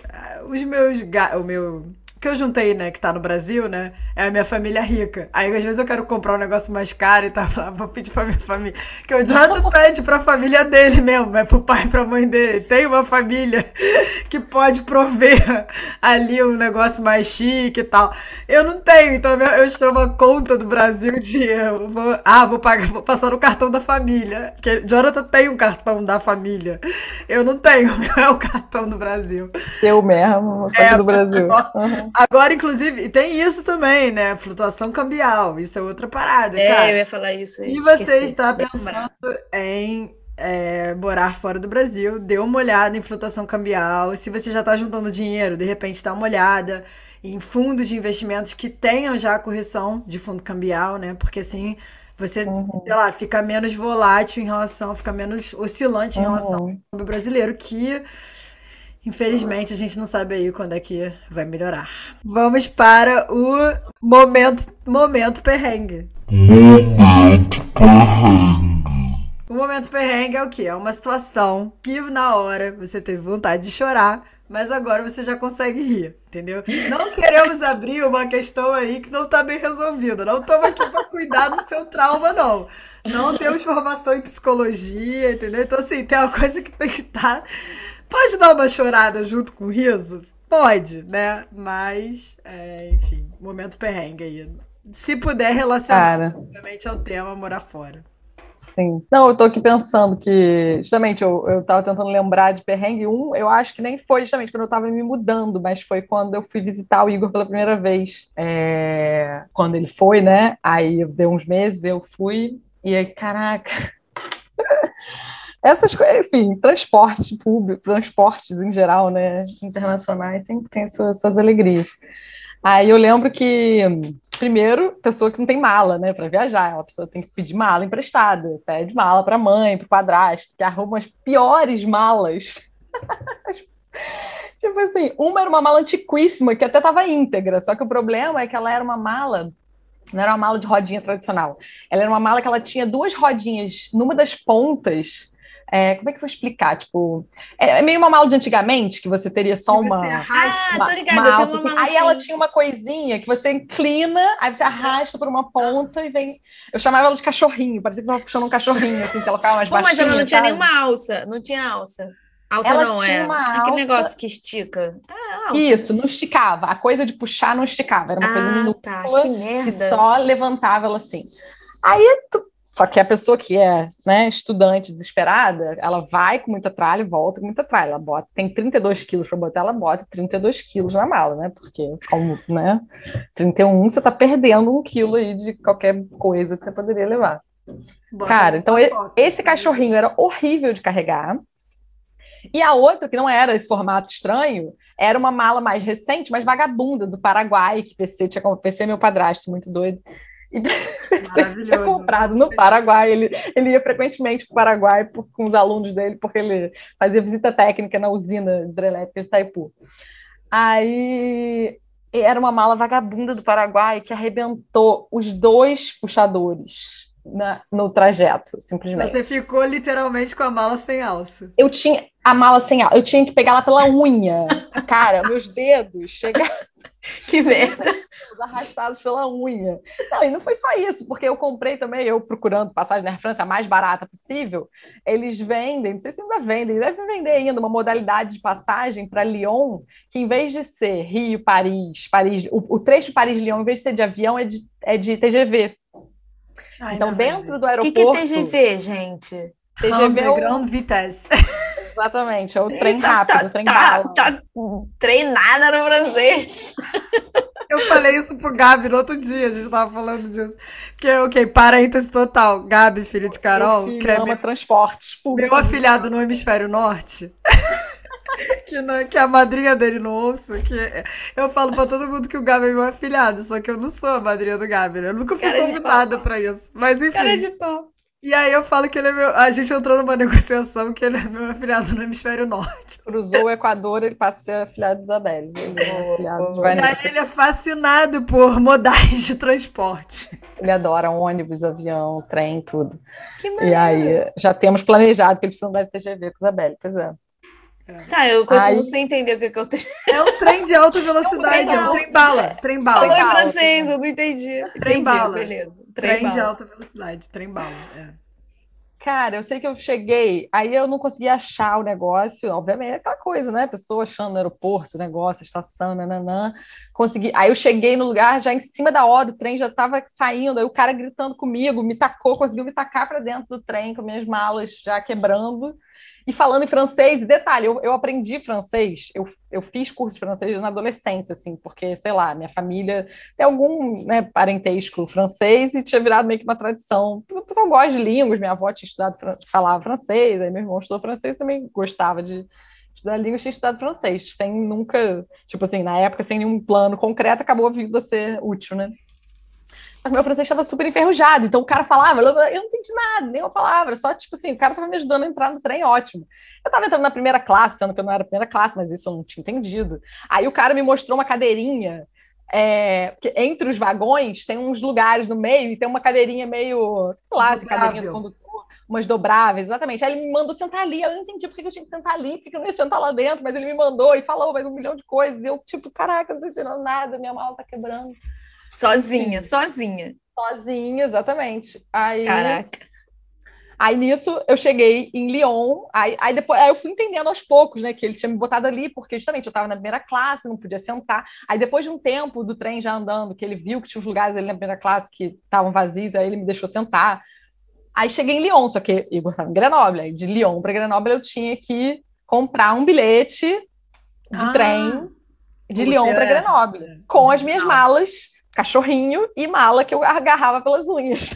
Os meus. O meu que eu juntei, né, que tá no Brasil, né, é a minha família rica. Aí às vezes eu quero comprar um negócio mais caro e tá, vou pedir pra minha família. Que o Jonathan pede pra família dele mesmo, é pro pai e pra mãe dele. Tem uma família que pode prover ali um negócio mais chique e tal. Eu não tenho, então eu chamo a conta do Brasil de. Vou, ah, vou pagar, vou passar no cartão da família. Que Jonathan tem um cartão da família. Eu não tenho, é o cartão do Brasil. Eu mesmo, só é, do Brasil. Uhum. Agora, inclusive, tem isso também, né? Flutuação cambial. Isso é outra parada, é, cara. eu ia falar isso. E você está pensando em é, morar fora do Brasil, dê uma olhada em flutuação cambial. Se você já está juntando dinheiro, de repente dá uma olhada em fundos de investimentos que tenham já a correção de fundo cambial, né? Porque assim você, uhum. sei lá, fica menos volátil em relação, fica menos oscilante em relação ao brasileiro, que Infelizmente, a gente não sabe aí quando é que vai melhorar. Vamos para o momento, momento perrengue. Momento perrengue. O momento perrengue é o quê? É uma situação que na hora você teve vontade de chorar, mas agora você já consegue rir, entendeu? Não queremos abrir uma questão aí que não está bem resolvida. Não estamos aqui para cuidar do seu trauma, não. Não temos formação em psicologia, entendeu? Então, assim, tem uma coisa que tem que estar. Tá Pode dar uma chorada junto com o riso? Pode, né? Mas, é, enfim, momento perrengue aí. Se puder relacionar, obviamente, ao tema morar fora. Sim. Não, eu tô aqui pensando que, justamente, eu, eu tava tentando lembrar de perrengue. Um, eu acho que nem foi justamente quando eu tava me mudando, mas foi quando eu fui visitar o Igor pela primeira vez. É, quando ele foi, né? Aí deu uns meses, eu fui, e aí, caraca. Essas coisas, enfim, transporte público, transportes em geral, né? Internacionais, sempre tem suas, suas alegrias. Aí eu lembro que, primeiro, pessoa que não tem mala, né, para viajar, a pessoa tem que pedir mala emprestada, pede mala para mãe, para padrasto, que arruma as piores malas. tipo assim, uma era uma mala antiquíssima, que até estava íntegra, só que o problema é que ela era uma mala, não era uma mala de rodinha tradicional, ela era uma mala que ela tinha duas rodinhas numa das pontas é, como é que eu vou explicar? Tipo, é, é, meio uma mala de antigamente, que você teria só uma. Você arrasta, uma, ah, tô ligada, uma alça, uma assim. Aí ela tinha uma coisinha que você inclina, aí você arrasta por uma ponta e vem. Eu chamava ela de cachorrinho, parecia que você estava puxando um cachorrinho, assim, que ela ficava mais Pô, Mas ela não tinha nenhuma alça, não tinha alça. Alça ela não, é alça... aquele negócio que estica. Ah, Isso, não esticava. A coisa de puxar não esticava. Era uma ah, coisa minúscula tá. que, merda. que só levantava ela assim. Aí tu só que a pessoa que é né, estudante desesperada, ela vai com muita tralha e volta com muita tralha. Ela bota, tem 32 quilos para botar, ela bota 32 quilos na mala, né? Porque, como, né? 31, você está perdendo um quilo aí de qualquer coisa que você poderia levar. Bota Cara, então esse cachorrinho era horrível de carregar. E a outra, que não era esse formato estranho, era uma mala mais recente, mais vagabunda, do Paraguai, que PC tinha PC meu padrasto, muito doido. E você tinha comprado no Paraguai. Ele, ele ia frequentemente para o Paraguai por, com os alunos dele, porque ele fazia visita técnica na usina hidrelétrica de Itaipu. Aí era uma mala vagabunda do Paraguai que arrebentou os dois puxadores na, no trajeto, simplesmente. Você ficou literalmente com a mala sem alça. Eu tinha a mala sem alça, eu tinha que pegar ela pela unha. Cara, meus dedos chegaram. Que merda! Arrastados pela unha. Não, e não foi só isso, porque eu comprei também, eu procurando passagem na França a mais barata possível, eles vendem, não sei se ainda vendem, devem vender ainda uma modalidade de passagem para Lyon, que em vez de ser Rio, Paris, Paris, o, o trecho Paris-Lyon, em vez de ser de avião, é de, é de TGV. Ah, então, dentro do aeroporto. O que, que é TGV, gente? TGV é o... Grande Vitesse. Exatamente, é o trem rápido, tá, o trem tá. Tá treinada no francês. Eu falei isso pro Gabi no outro dia, a gente tava falando disso. Que, ok, parêntese total. Gabi, filho de Carol, que é meu, transportes meu afilhado no hemisfério norte. Que, não, que a madrinha dele não ouça, que eu falo pra todo mundo que o Gabi é meu afilhado, só que eu não sou a madrinha do Gabi, né? Eu nunca fui Cara convidada pra isso. Mas enfim. Cara de pau. E aí eu falo que ele é meu. A gente entrou numa negociação que ele é meu afiliado no hemisfério norte. Cruzou o Equador, ele passa a ser afiliado de Isabelle. É e aí ele é fascinado por modais de transporte. Ele adora ônibus, avião, trem, tudo. Que E aí já temos planejado que ele precisa andar de TGV com Isabelle, pois é. É. Tá, eu continuo Aí... sem entender o que, que eu tenho. É um trem de alta velocidade, é um trem bala. Trem bala. Falou em francês, eu não entendi. Trem entendi, bala. Beleza. Trem, trem de alta velocidade, trem bala. É. Cara, eu sei que eu cheguei, aí eu não consegui achar o negócio, obviamente, é aquela coisa, né? Pessoa achando no aeroporto, negócio, estação, nananã. Consegui. Aí eu cheguei no lugar, já em cima da hora, o trem já estava saindo, aí o cara gritando comigo, me tacou, conseguiu me tacar para dentro do trem com minhas malas já quebrando e falando em francês. Detalhe, eu, eu aprendi francês, eu, eu fiz curso de francês na adolescência, assim, porque, sei lá, minha família tem algum né, parentesco francês e tinha virado meio que uma tradição. O pessoal gosta de línguas, minha avó tinha estudado, falava francês, aí meu irmão estudou francês também gostava de estudar línguas, tinha estudado francês, sem nunca, tipo assim, na época, sem nenhum plano concreto, acabou a ser útil, né? Meu francês estava super enferrujado, então o cara falava, eu não entendi nada, nenhuma palavra, só tipo assim, o cara estava me ajudando a entrar no trem, ótimo. Eu estava entrando na primeira classe, sendo que eu não era primeira classe, mas isso eu não tinha entendido. Aí o cara me mostrou uma cadeirinha, é, entre os vagões tem uns lugares no meio e tem uma cadeirinha meio, sei lá, cadeirinha do condutor, umas dobráveis, exatamente. Aí ele me mandou sentar ali, eu não entendi por que eu tinha que sentar ali, porque eu não ia sentar lá dentro, mas ele me mandou e falou mais um milhão de coisas, e eu tipo, caraca, não tô entendendo nada, minha mala tá quebrando. Sozinha, Sim. sozinha. Sozinha, exatamente. Aí, Caraca. Aí nisso eu cheguei em Lyon, aí, aí depois aí eu fui entendendo aos poucos, né, que ele tinha me botado ali, porque justamente eu estava na primeira classe, não podia sentar. Aí depois de um tempo do trem já andando, que ele viu que tinha os lugares ali na primeira classe que estavam vazios, aí ele me deixou sentar. Aí cheguei em Lyon, só que eu gostava de Grenoble, aí de Lyon para Grenoble eu tinha que comprar um bilhete de ah, trem de Lyon para Grenoble, com as minhas malas, cachorrinho e mala que eu agarrava pelas unhas.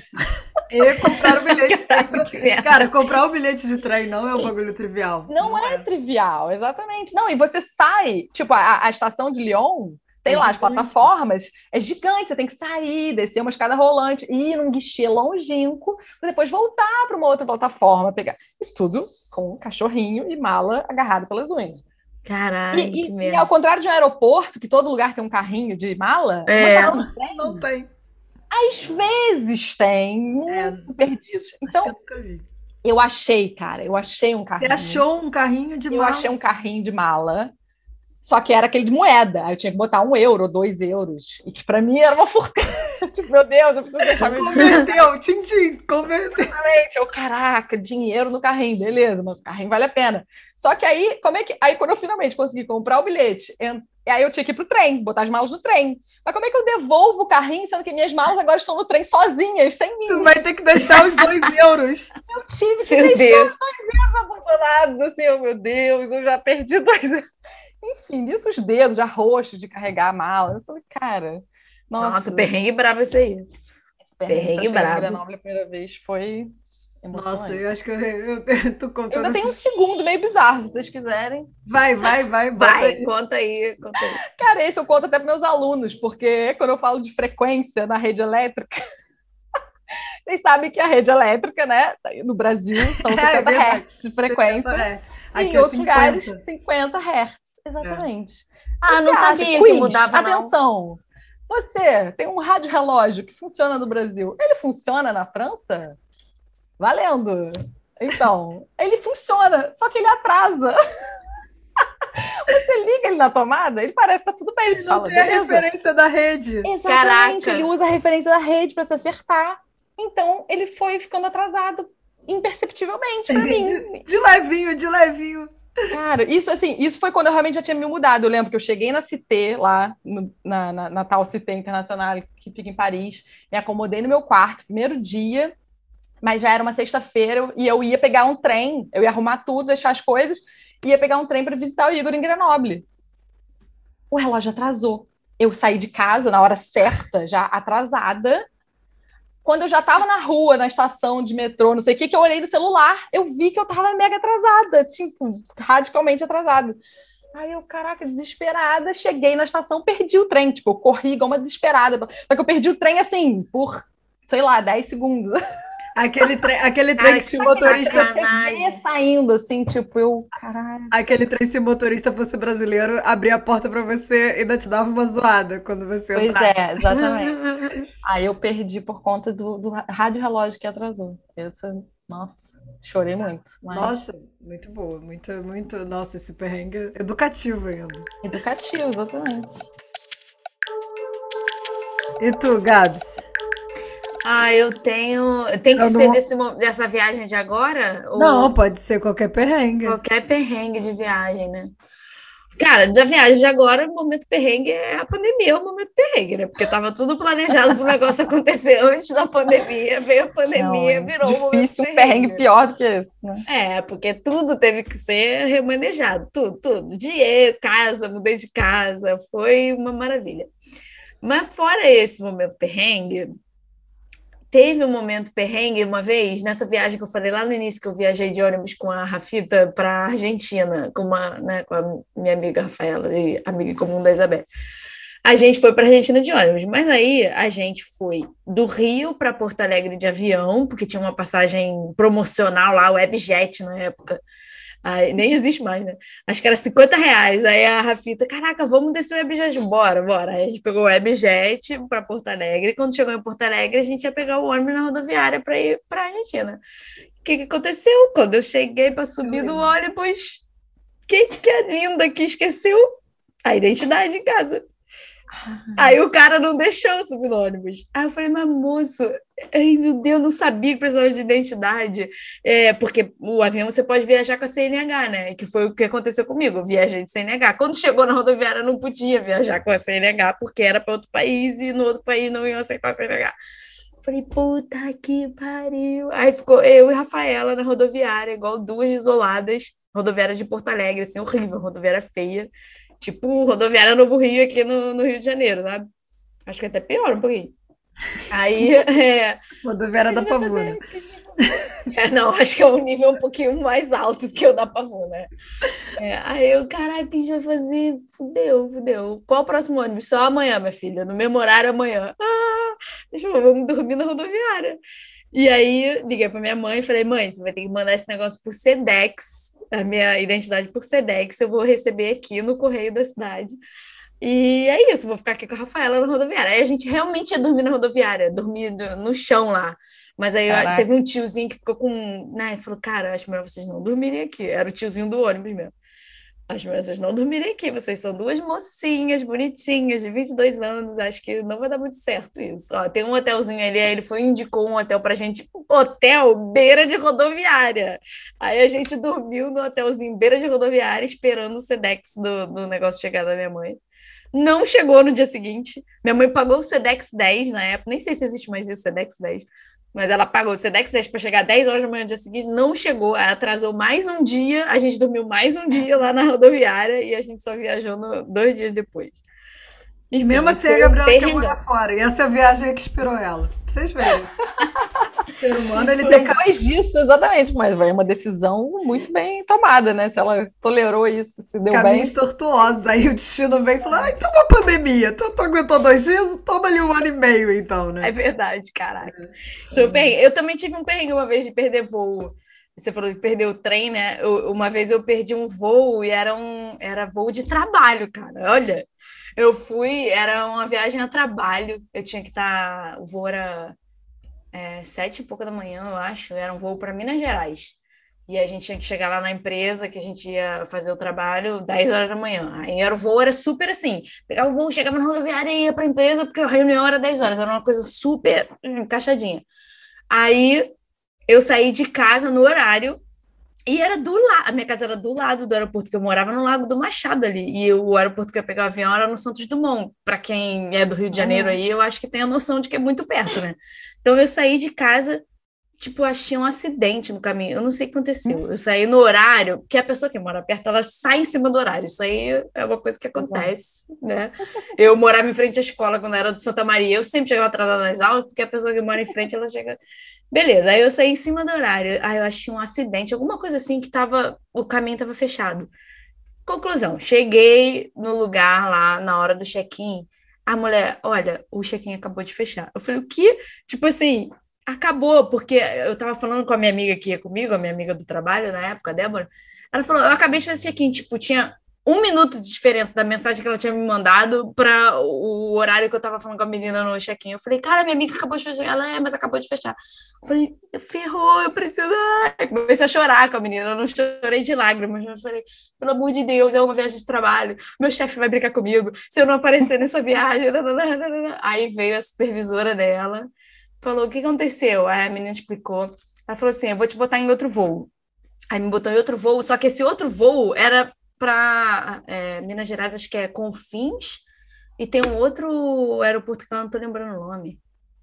E comprar o bilhete de trem. Pra... Cara, comprar o bilhete de trem não é um bagulho trivial. Não, não é, é, trivial, exatamente. Não, e você sai, tipo, a, a estação de Lyon, tem é lá gigante. as plataformas, é gigante, você tem que sair, descer uma escada rolante, ir num guichê longínquo, depois voltar para uma outra plataforma, pegar. Isso tudo com um cachorrinho e mala agarrado pelas unhas. Caralho, e, e, e, ao contrário de um aeroporto, que todo lugar tem um carrinho de mala, é. não, não tem. Às vezes tem, muito é, perdidos. Então, eu, eu, achei, cara, eu achei um carrinho. Você achou um carrinho de mala? Eu achei um carrinho de mala. Só que era aquele de moeda. Aí eu tinha que botar um euro, dois euros. E que para mim era uma fortuna. tipo, meu Deus, eu preciso deixar meu Converteu, tchim-tchim, converteu. Exatamente. Eu, caraca, dinheiro no carrinho, beleza, mas o carrinho vale a pena. Só que aí, como é que. Aí, quando eu finalmente consegui comprar o bilhete, aí eu tinha que ir pro trem, botar as malas no trem. Mas como é que eu devolvo o carrinho, sendo que minhas malas agora estão no trem sozinhas, sem mim? Tu vai ter que deixar os dois euros. Eu tive que meu deixar Deus. os dois euros abandonados, assim, oh, meu Deus, eu já perdi dois euros. Enfim, nisso os dedos já roxos de carregar a mala. Eu falei, cara. Nossa, nossa perrengue bravo esse aí. perrengue, perrengue bravo. Grenoble a primeira vez foi nossa, eu acho que eu, eu, eu tô contando. Eu ainda tenho um segundo meio bizarro, se vocês quiserem. Vai, vai, vai. Vai, aí. conta aí, conta aí. Cara, esse eu conto até para meus alunos, porque quando eu falo de frequência na rede elétrica, vocês sabem que a rede elétrica, né, no Brasil, são 60 é, Hz de frequência. Hertz. Aqui em é outros 50. lugares, 50 Hz. Exatamente. É. Ah, não sabia que mudava, não. Atenção! Você tem um rádio relógio que funciona no Brasil. Ele funciona na França? Valendo! Então, ele funciona, só que ele atrasa. Você liga ele na tomada, ele parece que tá tudo bem. Ele não fala, tem a referência da rede. Exatamente, Caraca. ele usa a referência da rede para se acertar. Então, ele foi ficando atrasado imperceptivelmente para mim. De, de levinho, de levinho. Cara, isso assim, isso foi quando eu realmente já tinha me mudado. Eu lembro que eu cheguei na Cité, lá no, na, na, na, tal Cité Internacional, que fica em Paris, me acomodei no meu quarto, primeiro dia, mas já era uma sexta-feira e eu ia pegar um trem, eu ia arrumar tudo, deixar as coisas, ia pegar um trem para visitar o Igor em Grenoble. O relógio atrasou. Eu saí de casa na hora certa, já atrasada. Quando eu já estava na rua, na estação de metrô, não sei o que, que eu olhei no celular, eu vi que eu estava mega atrasada, tipo, radicalmente atrasada. Aí eu, caraca, desesperada, cheguei na estação, perdi o trem, tipo, eu corri igual uma desesperada. Só que eu perdi o trem, assim, por, sei lá, 10 segundos. Aquele trem, aquele trem Ai, que se o motorista. saindo, assim, tipo, eu. Caralho. Aquele trem, se o motorista fosse brasileiro, abria a porta pra você e ainda te dava uma zoada quando você pois entrasse. é, exatamente. Aí eu perdi por conta do, do rádio relógio que atrasou. Essa, nossa, chorei muito. Mas... Nossa, muito boa. Muito, muito. Nossa, esse perrengue educativo ainda. Educativo, exatamente. E tu, Gabs? Ah, eu tenho. Tem que eu ser não... desse, dessa viagem de agora? Não, pode ser qualquer perrengue. Qualquer perrengue de viagem, né? Cara, da viagem de agora, o momento perrengue é a pandemia, é o momento perrengue, né? Porque tava tudo planejado para o negócio acontecer antes da pandemia, veio a pandemia, não, virou difícil, um momento perrengue. perrengue pior do que esse, né? É, porque tudo teve que ser remanejado, tudo, tudo. Dinheiro, casa, mudei de casa, foi uma maravilha. Mas fora esse momento perrengue, Teve um momento perrengue uma vez, nessa viagem que eu falei lá no início, que eu viajei de ônibus com a Rafita para a Argentina, com, uma, né, com a minha amiga Rafaela, e amiga comum da Isabel. A gente foi para a Argentina de ônibus, mas aí a gente foi do Rio para Porto Alegre de avião, porque tinha uma passagem promocional lá, Webjet na época, Aí, nem existe mais, né? Acho que era 50 reais. Aí a Rafita, caraca, vamos descer o Webjet, bora, bora. Aí a gente pegou o Webjet para Porto Alegre. Quando chegou em Porto Alegre, a gente ia pegar o ônibus na rodoviária para ir para a Argentina. O que, que aconteceu? Quando eu cheguei para subir do ônibus, quem que é linda que esqueceu a identidade em casa? Aí o cara não deixou subir no ônibus. Aí eu falei, mas moço, ai meu Deus, não sabia que precisava de identidade. É, porque o avião você pode viajar com a CNH, né? Que foi o que aconteceu comigo, eu viajei de CNH. Quando chegou na rodoviária, não podia viajar com a CNH, porque era para outro país e no outro país não iam aceitar a CNH. Falei, puta que pariu. Aí ficou eu e Rafaela na rodoviária, igual duas isoladas, rodoviária de Porto Alegre, assim, horrível, rodoviária feia. Tipo rodoviária Novo Rio aqui no, no Rio de Janeiro, sabe? Acho que é até pior um pouquinho. Aí. É, rodoviária da Pavuna. É, não, acho que é um nível um pouquinho mais alto do que o da Pavuna. É, aí eu, caralho, o que a gente vai fazer? Fudeu, fudeu. Qual o próximo ônibus? Só amanhã, minha filha, no mesmo horário amanhã. Ah, deixa eu ver, vamos dormir na rodoviária. E aí liguei para minha mãe e falei: mãe, você vai ter que mandar esse negócio por Sedex, a minha identidade por Sedex, eu vou receber aqui no correio da cidade. E é isso, vou ficar aqui com a Rafaela na rodoviária. Aí a gente realmente ia dormir na rodoviária, dormir no chão lá. Mas aí Caraca. teve um tiozinho que ficou com. Né, falou: Cara, acho melhor vocês não dormirem aqui. Era o tiozinho do ônibus mesmo. As vocês não dormirem aqui, vocês são duas mocinhas bonitinhas de 22 anos, acho que não vai dar muito certo isso. Ó, tem um hotelzinho ali, ele foi indicou um hotel pra gente, hotel beira de rodoviária. Aí a gente dormiu no hotelzinho beira de rodoviária, esperando o Sedex do, do negócio chegar da minha mãe. Não chegou no dia seguinte. Minha mãe pagou o Sedex 10 na época, nem sei se existe mais isso, Sedex 10 mas ela pagou o Sedex 10 para chegar 10 horas da manhã no dia seguinte, não chegou, atrasou mais um dia, a gente dormiu mais um dia lá na rodoviária e a gente só viajou no, dois dias depois. E mesmo assim, a Gabriela quer morar fora. E essa viagem é que inspirou ela. Pra vocês verem. o ser humano, ele tem... Depois disso, exatamente. Mas vai uma decisão muito bem tomada, né? Se ela tolerou isso, se deu Caminhos bem. tortuosos. Aí o destino vem e fala, ah, então uma pandemia. Tu, tu aguentou dois dias, toma ali um ano e meio, então, né? É verdade, caraca. É. Eu, eu também tive um perrengue uma vez de perder voo. Você falou de perder o trem, né? Eu, uma vez eu perdi um voo e era um era voo de trabalho, cara. Olha, eu fui, era uma viagem a trabalho. Eu tinha que estar. Tá, o voo era é, sete e pouca da manhã, eu acho. Era um voo para Minas Gerais. E a gente tinha que chegar lá na empresa que a gente ia fazer o trabalho 10 horas da manhã. Aí era o voo, era super assim: pegar o voo, chegava na rodoviária e ia para a empresa, porque a reunião era 10 horas, era uma coisa super encaixadinha. Aí eu saí de casa no horário e era do lado, a minha casa era do lado do aeroporto, que eu morava no Lago do Machado ali. E o aeroporto que eu ia pegar o avião era no Santos Dumont. Para quem é do Rio de Janeiro aí, eu acho que tem a noção de que é muito perto, né? Então eu saí de casa, tipo, achei um acidente no caminho. Eu não sei o que aconteceu. Eu saí no horário, que a pessoa que mora perto, ela sai em cima do horário. Isso aí é uma coisa que acontece, né? Eu morava em frente à escola quando era de Santa Maria. Eu sempre chegava atrasada nas aulas, porque a pessoa que mora em frente, ela chega Beleza, aí eu saí em cima do horário. Aí eu achei um acidente, alguma coisa assim que tava, o caminho tava fechado. Conclusão, cheguei no lugar lá na hora do check-in. A mulher, olha, o check-in acabou de fechar. Eu falei, o quê? Tipo assim, acabou, porque eu tava falando com a minha amiga que ia comigo, a minha amiga do trabalho na época, a Débora. Ela falou, eu acabei de fazer check-in, tipo, tinha um minuto de diferença da mensagem que ela tinha me mandado para o horário que eu tava falando com a menina no check-in. Eu falei, cara, minha amiga acabou de fechar. Ela é, mas acabou de fechar. Eu falei, ferrou, eu preciso. Ai. Comecei a chorar com a menina. Eu não chorei de lágrimas, mas eu falei, pelo amor de Deus, é uma viagem de trabalho. Meu chefe vai brincar comigo se eu não aparecer nessa viagem. Aí veio a supervisora dela, falou: o que aconteceu? Aí a menina explicou. Ela falou assim: eu vou te botar em outro voo. Aí me botou em outro voo, só que esse outro voo era para é, Minas Gerais, acho que é Confins, e tem um outro aeroporto que eu não estou lembrando o nome.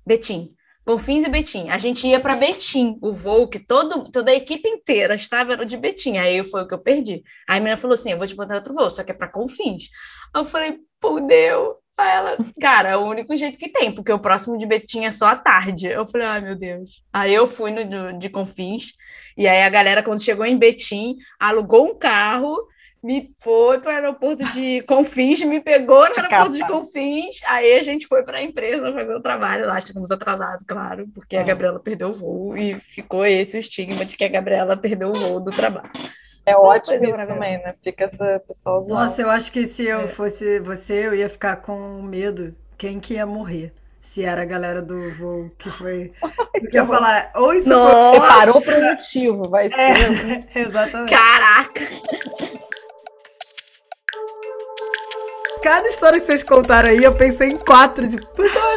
Betim. Confins e Betim. A gente ia para Betim, o voo que todo, toda a equipe inteira estava era de Betim. Aí foi o que eu perdi. Aí a menina falou assim: eu vou te botar outro voo, só que é para Confins. Aí eu falei, fudeu. Aí ela, cara, é o único jeito que tem, porque o próximo de Betim é só à tarde. Eu falei, ai meu Deus. Aí eu fui no de, de Confins, e aí a galera, quando chegou em Betim, alugou um carro me foi para o aeroporto de Confins, me pegou no aeroporto de Confins, aí a gente foi para a empresa fazer o trabalho lá, chegamos atrasados, claro, porque a. Gabriela perdeu o voo e ficou esse o estigma de que a Gabriela perdeu o voo do trabalho. É ótimo isso também, né? Fica essa pessoa zoando. Nossa, eu acho que se eu é. fosse você, eu ia ficar com medo. Quem que ia morrer? Se era a galera do voo que foi. que ia falar, ou isso Nossa. foi. Preparou para o motivo, vai ser. É, exatamente. Caraca! cada história que vocês contaram aí, eu pensei em quatro. De...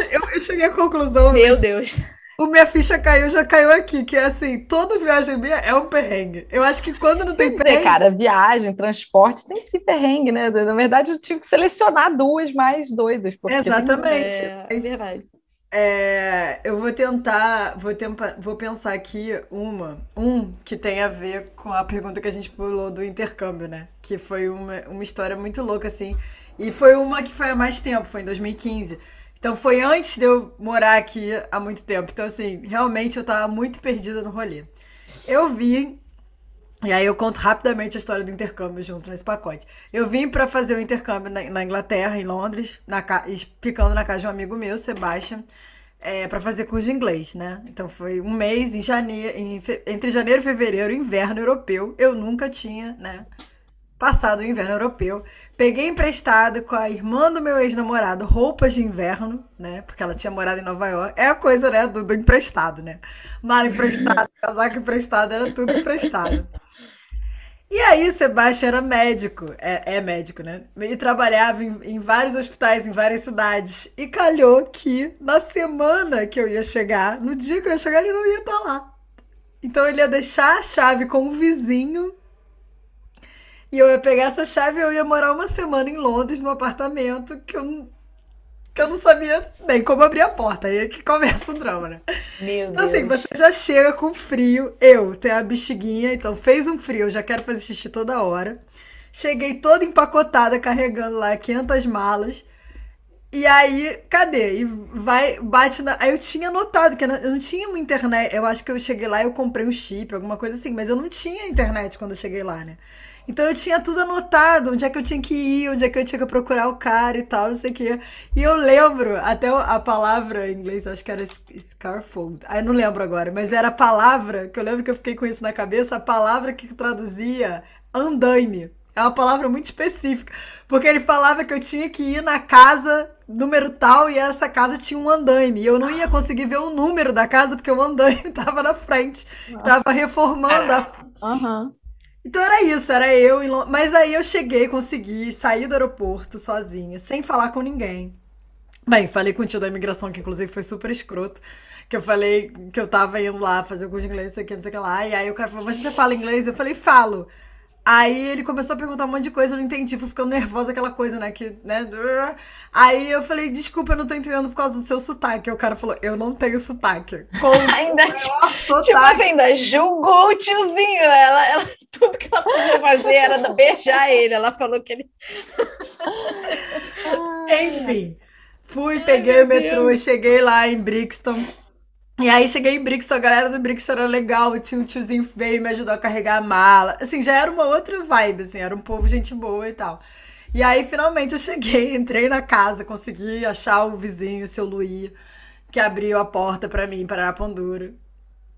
Eu, eu cheguei à conclusão. Meu mas... Deus. O Minha Ficha Caiu já caiu aqui, que é assim, toda viagem minha é um perrengue. Eu acho que quando não tem perrengue... cara, viagem, transporte, sempre se perrengue, né? Na verdade, eu tive que selecionar duas mais doidas. Exatamente. É, é verdade. É, eu vou tentar, vou tentar, vou pensar aqui uma, um que tem a ver com a pergunta que a gente pulou do intercâmbio, né? Que foi uma, uma história muito louca, assim. E foi uma que foi há mais tempo, foi em 2015. Então foi antes de eu morar aqui há muito tempo. Então, assim, realmente eu tava muito perdida no rolê. Eu vim. E aí eu conto rapidamente a história do intercâmbio junto nesse pacote. Eu vim para fazer o intercâmbio na, na, Inglaterra, em Londres, na, ficando na casa de um amigo meu, Sebastian, é, para fazer curso de inglês, né? Então foi um mês em janeiro, em, entre janeiro e fevereiro, inverno europeu. Eu nunca tinha, né? Passado o inverno europeu. Peguei emprestado com a irmã do meu ex-namorado roupas de inverno, né? Porque ela tinha morado em Nova York. É a coisa, né? Do, do emprestado, né? Mala emprestado, casaco emprestado, era tudo emprestado. E aí, Sebastião era médico, é, é médico, né? E trabalhava em, em, vários hospitais, em várias cidades. E calhou que na semana que eu ia chegar, no dia que eu ia chegar, ele não ia estar lá. Então ele ia deixar a chave com o vizinho e eu ia pegar essa chave e eu ia morar uma semana em Londres, num apartamento que eu não, que eu não sabia nem como abrir a porta. Aí é que começa o drama, né? Meu então, assim, você já chega com frio. Eu tenho a bexiguinha, então fez um frio, eu já quero fazer xixi toda hora. Cheguei toda empacotada, carregando lá 500 malas. E aí, cadê? E vai, bate na. Aí eu tinha notado que eu não tinha uma internet. Eu acho que eu cheguei lá e eu comprei um chip, alguma coisa assim, mas eu não tinha internet quando eu cheguei lá, né? Então eu tinha tudo anotado, onde é que eu tinha que ir, onde é que eu tinha que procurar o cara e tal, não sei o quê. E eu lembro, até a palavra em inglês, acho que era scarfold. Aí não lembro agora, mas era a palavra, que eu lembro que eu fiquei com isso na cabeça, a palavra que traduzia andaime. É uma palavra muito específica. Porque ele falava que eu tinha que ir na casa número tal e essa casa tinha um andaime. E eu não ia conseguir ver o número da casa porque o andaime estava na frente. Tava reformando a. Uhum. Então era isso, era eu. Em... Mas aí eu cheguei, consegui sair do aeroporto sozinha, sem falar com ninguém. Bem, falei com o tio da imigração, que inclusive foi super escroto. Que eu falei que eu tava indo lá fazer o curso de inglês, não sei o que, não sei o que lá. E aí o cara falou, mas você fala inglês? Eu falei, falo. Aí ele começou a perguntar um monte de coisa, eu não entendi, fui ficando nervosa, aquela coisa, né? Que, né? Aí eu falei, desculpa, eu não tô entendendo por causa do seu sotaque. Aí o cara falou, eu não tenho sotaque. Com ainda, tipo, tipo assim, ainda julgou o tiozinho. Ela, ela, tudo que ela podia fazer era beijar ele. Ela falou que ele. Enfim, fui, peguei Ai, o metrô, Deus. cheguei lá em Brixton. E aí cheguei em Brixton, a galera do Brixton era legal, tinha um tiozinho veio me ajudou a carregar a mala. Assim, já era uma outra vibe, assim, era um povo gente boa e tal. E aí finalmente eu cheguei, entrei na casa, consegui achar o vizinho, o seu Luí, que abriu a porta para mim, para a Pandura.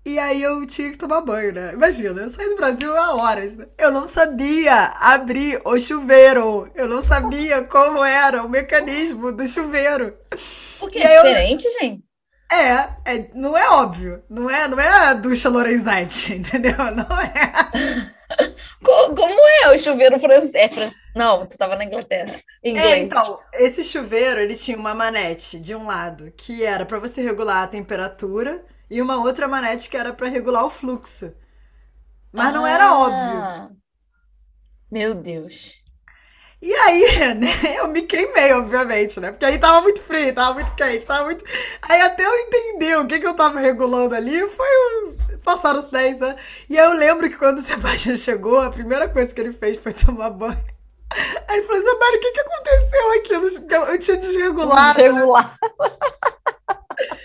E aí eu tinha que tomar banho, né? Imagina, eu saí do Brasil há horas, né? Eu não sabia abrir o chuveiro. Eu não sabia como era o mecanismo do chuveiro. Porque é diferente, eu... gente? É, é, não é óbvio. Não é, não é a ducha Lorenzetti, entendeu? Não é. Como é o chuveiro francês? É francês? Não, tu tava na Inglaterra. Inglês. É, então, esse chuveiro, ele tinha uma manete de um lado, que era para você regular a temperatura, e uma outra manete que era para regular o fluxo. Mas ah, não era ah. óbvio. Meu Deus. E aí, né, eu me queimei, obviamente, né? Porque aí tava muito frio, tava muito quente, tava muito. Aí até eu entender o que, que eu tava regulando ali, foi um... passaram os 10 anos. E aí eu lembro que quando o Sebastião chegou, a primeira coisa que ele fez foi tomar banho. Aí ele falou, Sebastião, o que, que aconteceu aqui? Eu tinha desregulado. Desregulado. Né?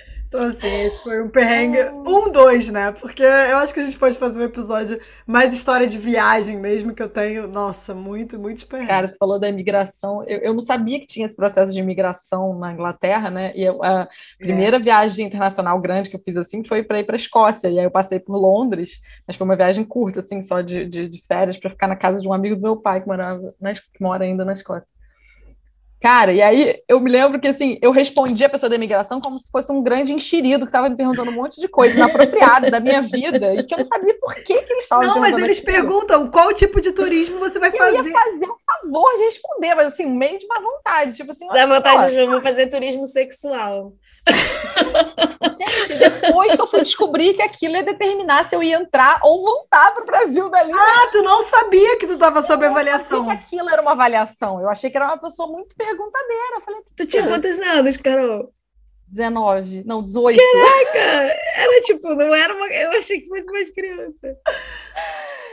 Então, assim, esse foi um perrengue. Um, dois, né? Porque eu acho que a gente pode fazer um episódio mais história de viagem mesmo, que eu tenho. Nossa, muito, muito perrengue. Cara, você falou da imigração. Eu, eu não sabia que tinha esse processo de imigração na Inglaterra, né? E eu, a primeira é. viagem internacional grande que eu fiz assim foi para ir para a Escócia. E aí eu passei por Londres, mas foi uma viagem curta, assim, só de, de, de férias, para ficar na casa de um amigo do meu pai que morava, na, que mora ainda na Escócia. Cara, e aí eu me lembro que assim, eu respondi a pessoa da imigração como se fosse um grande enxerido que estava me perguntando um monte de coisa inapropriada da minha vida e que eu não sabia por que, que eles estavam Não, mas eles aquilo. perguntam qual tipo de turismo você vai eu fazer. Eu ia fazer um vou responder, mas assim, meio de má vontade. Tipo assim, Dá vontade de vou fazer turismo sexual. Gente, depois que eu fui descobrir que aquilo ia determinar se eu ia entrar ou voltar para o Brasil dali. Ah, tu não sabia que tu estava sob avaliação. Eu que aquilo era uma avaliação. Eu achei que era uma pessoa muito perguntadeira. Eu falei, tu tinha quantos anos, Carol? 19, não, 18. Caraca! Era tipo, não era uma. Eu achei que fosse mais criança.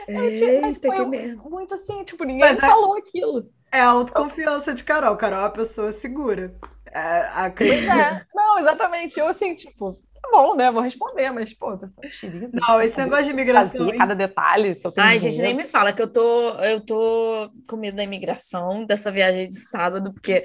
Eita, que merda. Muito assim, tipo, ninguém Mas é falou é, aquilo. É a autoconfiança de Carol. Carol é uma pessoa segura. A Cristina... é. Não, exatamente. Eu assim, tipo, tá bom, né? Vou responder, mas, pô, pessoa querida. Não, esse negócio de imigração. Cada detalhe. Ai, gente, nem me fala que eu tô, eu tô com medo da imigração, dessa viagem de sábado, porque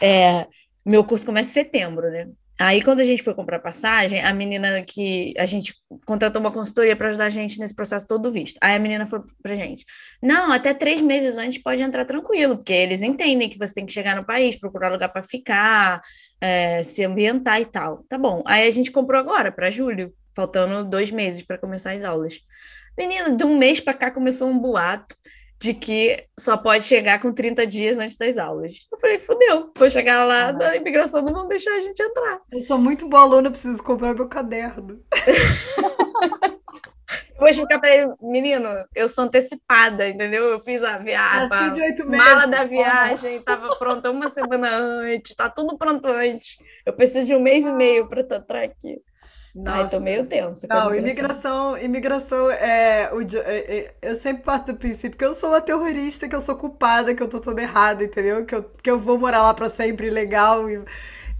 é, meu curso começa em setembro, né? Aí, quando a gente foi comprar passagem, a menina que a gente contratou uma consultoria para ajudar a gente nesse processo todo do visto. Aí a menina falou pra gente: não, até três meses antes pode entrar tranquilo, porque eles entendem que você tem que chegar no país, procurar lugar para ficar, é, se ambientar e tal. Tá bom. Aí a gente comprou agora, para julho, faltando dois meses para começar as aulas. Menina, de um mês para cá começou um boato de que só pode chegar com 30 dias antes das aulas. Eu falei, fudeu, vou chegar lá, da imigração não vão deixar a gente entrar. Eu sou muito boa aluna, preciso comprar meu caderno. Vou explicar pra ele, menino, eu sou antecipada, entendeu? Eu fiz a viagem, a mala da viagem, estava pronta uma semana antes, tá tudo pronto antes. Eu preciso de um mês e meio para entrar aqui. Nossa. Ai, tô meio tensa. Não, imigração, imigração é, o, é, é, Eu sempre parto do princípio que eu sou uma terrorista, que eu sou culpada, que eu tô toda errada, entendeu? Que eu, que eu vou morar lá pra sempre legal. E,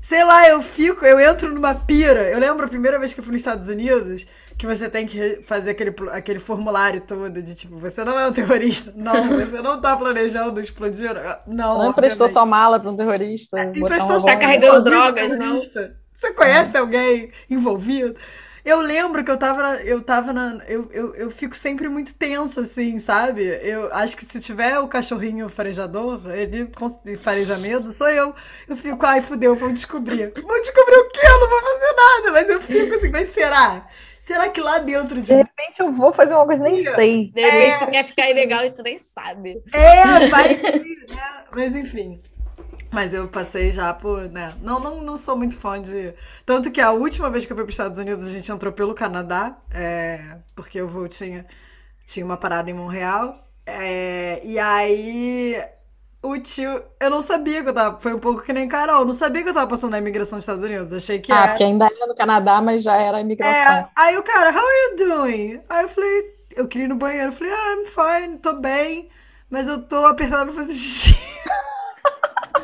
sei lá, eu fico, eu entro numa pira. Eu lembro a primeira vez que eu fui nos Estados Unidos que você tem que fazer aquele, aquele formulário todo de tipo, você não é um terrorista. Não, você não tá planejando explodir. Não. Não emprestou sua mala para um terrorista. Emprestou, tá carregando drogas, não. Você conhece alguém envolvido? Eu lembro que eu tava, eu tava na. Eu, eu, eu fico sempre muito tensa, assim, sabe? Eu acho que se tiver o cachorrinho farejador, ele fareja medo, sou eu. Eu fico, ai, fudeu, vou descobrir. Vou descobrir o quê? Eu não vou fazer nada, mas eu fico assim, mas será? Será que lá dentro de. De repente eu vou fazer uma coisa nem sei. De repente é... você quer ficar ilegal e tu nem sabe. É, vai que, né? Mas enfim. Mas eu passei já por, né? Não, não, não sou muito fã de. Tanto que a última vez que eu fui para os Estados Unidos, a gente entrou pelo Canadá, é... porque o voo tinha, tinha uma parada em Montreal. É... E aí o tio. Eu não sabia que eu tava. Foi um pouco que nem Carol. Eu não sabia que eu tava passando na imigração dos Estados Unidos. Achei que ah, era. porque ainda era no Canadá, mas já era imigração. É, aí o cara, how are you doing? Aí eu falei, eu queria ir no banheiro. Eu falei, ah, I'm fine, tô bem, mas eu tô apertada pra fazer xixi.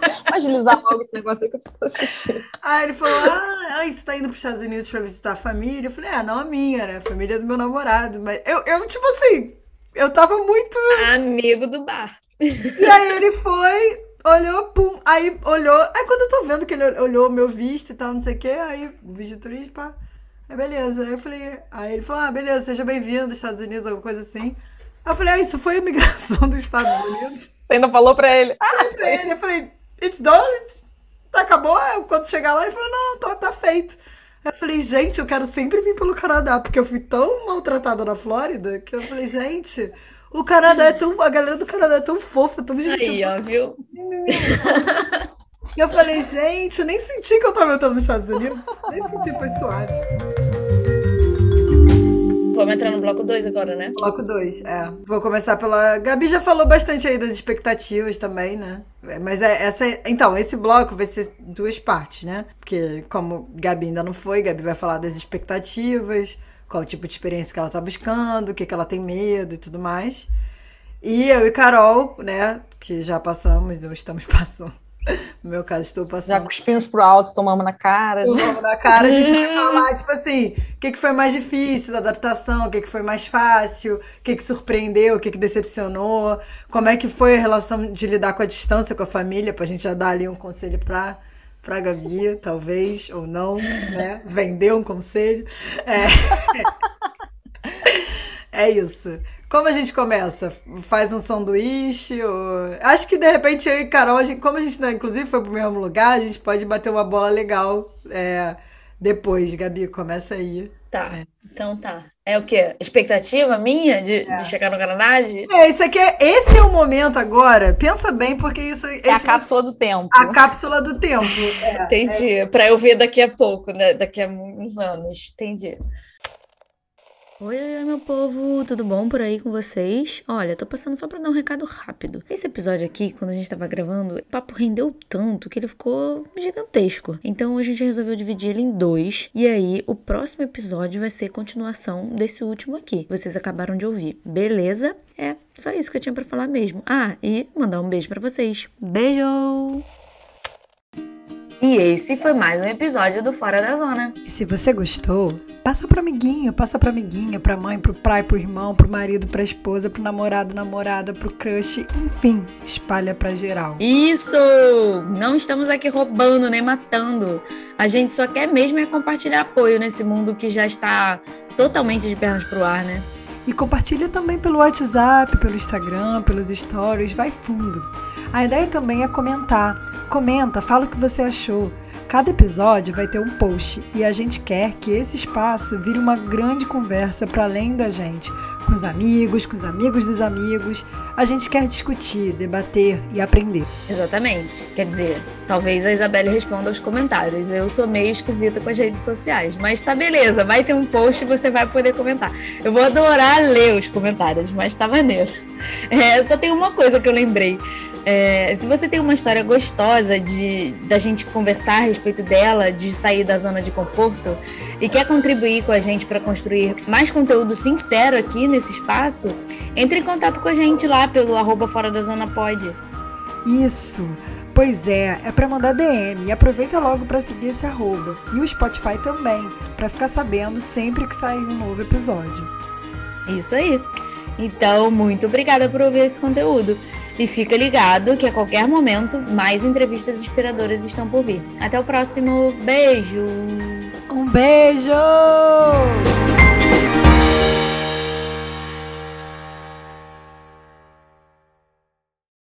Agilizar logo esse negócio aí que eu preciso fazer xixi. Aí ele falou: Ah, você tá indo pros Estados Unidos pra visitar a família? Eu falei: Ah, não a minha, né? A família do meu namorado. Mas eu, eu tipo assim, eu tava muito. Amigo do bar. E aí ele foi, olhou, pum. Aí olhou. Aí quando eu tô vendo que ele olhou meu visto e tal, não sei o quê, aí o visto de turismo, pá. Aí beleza. Aí eu falei. Aí ele falou: Ah, beleza, seja bem-vindo aos Estados Unidos, alguma coisa assim. Aí eu falei: Ah, isso foi a imigração dos Estados Unidos? Você ainda falou pra ele? Ah, falei pra ele, eu falei it's done, it's... Tá, acabou. Quando chegar lá, ele falou, não, tá, tá feito. Eu falei, gente, eu quero sempre vir pelo Canadá, porque eu fui tão maltratada na Flórida que eu falei, gente, o Canadá é tão. A galera do Canadá é tão fofa, tão gentil. Aí, ó, viu? E eu falei, gente, eu nem senti que eu tava entrando nos Estados Unidos. Nem senti, foi suave. Vamos entrar no bloco 2 agora, né? Bloco 2, é. Vou começar pela. Gabi já falou bastante aí das expectativas também, né? Mas é essa. Então, esse bloco vai ser duas partes, né? Porque, como Gabi ainda não foi, Gabi vai falar das expectativas, qual o tipo de experiência que ela tá buscando, o que, que ela tem medo e tudo mais. E eu e Carol, né, que já passamos ou estamos passando no meu caso, estou passando. Já cuspimos pro alto, tomamos na cara. Tomamos na cara, a gente vai falar, tipo assim, o que, que foi mais difícil da adaptação, o que, que foi mais fácil, o que, que surpreendeu, o que, que decepcionou, como é que foi a relação de lidar com a distância com a família, pra gente já dar ali um conselho pra, pra Gabi, talvez, ou não, né? Vender um conselho. É, é isso. Como a gente começa? Faz um sanduíche? Ou... Acho que de repente eu e Carol, a gente, como a gente né, inclusive foi pro mesmo lugar, a gente pode bater uma bola legal é, depois. Gabi, começa aí. Tá, é. então tá. É o quê? Expectativa minha de, é. de chegar no Canadá? De... É, isso aqui é, esse é o momento agora. Pensa bem, porque isso é a cápsula do tempo. A cápsula do tempo. É, Entendi. É. Para eu ver daqui a pouco, né? Daqui a uns anos. Entendi. Oi, oi, meu povo, tudo bom por aí com vocês? Olha, tô passando só pra dar um recado rápido. Esse episódio aqui, quando a gente tava gravando, o papo rendeu tanto que ele ficou gigantesco. Então a gente resolveu dividir ele em dois. E aí, o próximo episódio vai ser continuação desse último aqui. Vocês acabaram de ouvir, beleza? É, só isso que eu tinha para falar mesmo. Ah, e mandar um beijo para vocês. Beijo! E esse foi mais um episódio do Fora da Zona. E se você gostou, passa pro amiguinho, passa pra amiguinha, pra mãe, pro pai, pro irmão, pro marido, pra esposa, pro namorado, namorada, pro crush, enfim, espalha pra geral. Isso! Não estamos aqui roubando nem matando. A gente só quer mesmo é compartilhar apoio nesse mundo que já está totalmente de pernas pro ar, né? E compartilha também pelo WhatsApp, pelo Instagram, pelos stories, vai fundo. A ideia também é comentar. Comenta, fala o que você achou. Cada episódio vai ter um post e a gente quer que esse espaço vire uma grande conversa para além da gente, com os amigos, com os amigos dos amigos. A gente quer discutir, debater e aprender. Exatamente. Quer dizer, talvez a Isabelle responda aos comentários. Eu sou meio esquisita com as redes sociais, mas tá beleza, vai ter um post e você vai poder comentar. Eu vou adorar ler os comentários, mas tá maneiro. É, só tem uma coisa que eu lembrei. É, se você tem uma história gostosa de da gente conversar a respeito dela, de sair da zona de conforto e quer contribuir com a gente para construir mais conteúdo sincero aqui nesse espaço, entre em contato com a gente lá pelo arroba fora da zona pode. Isso. Pois é, é para mandar DM e aproveita logo para seguir esse arroba e o Spotify também, para ficar sabendo sempre que sair um novo episódio. Isso aí. Então, muito obrigada por ouvir esse conteúdo. E fica ligado que a qualquer momento mais entrevistas inspiradoras estão por vir. Até o próximo. Beijo! Um beijo!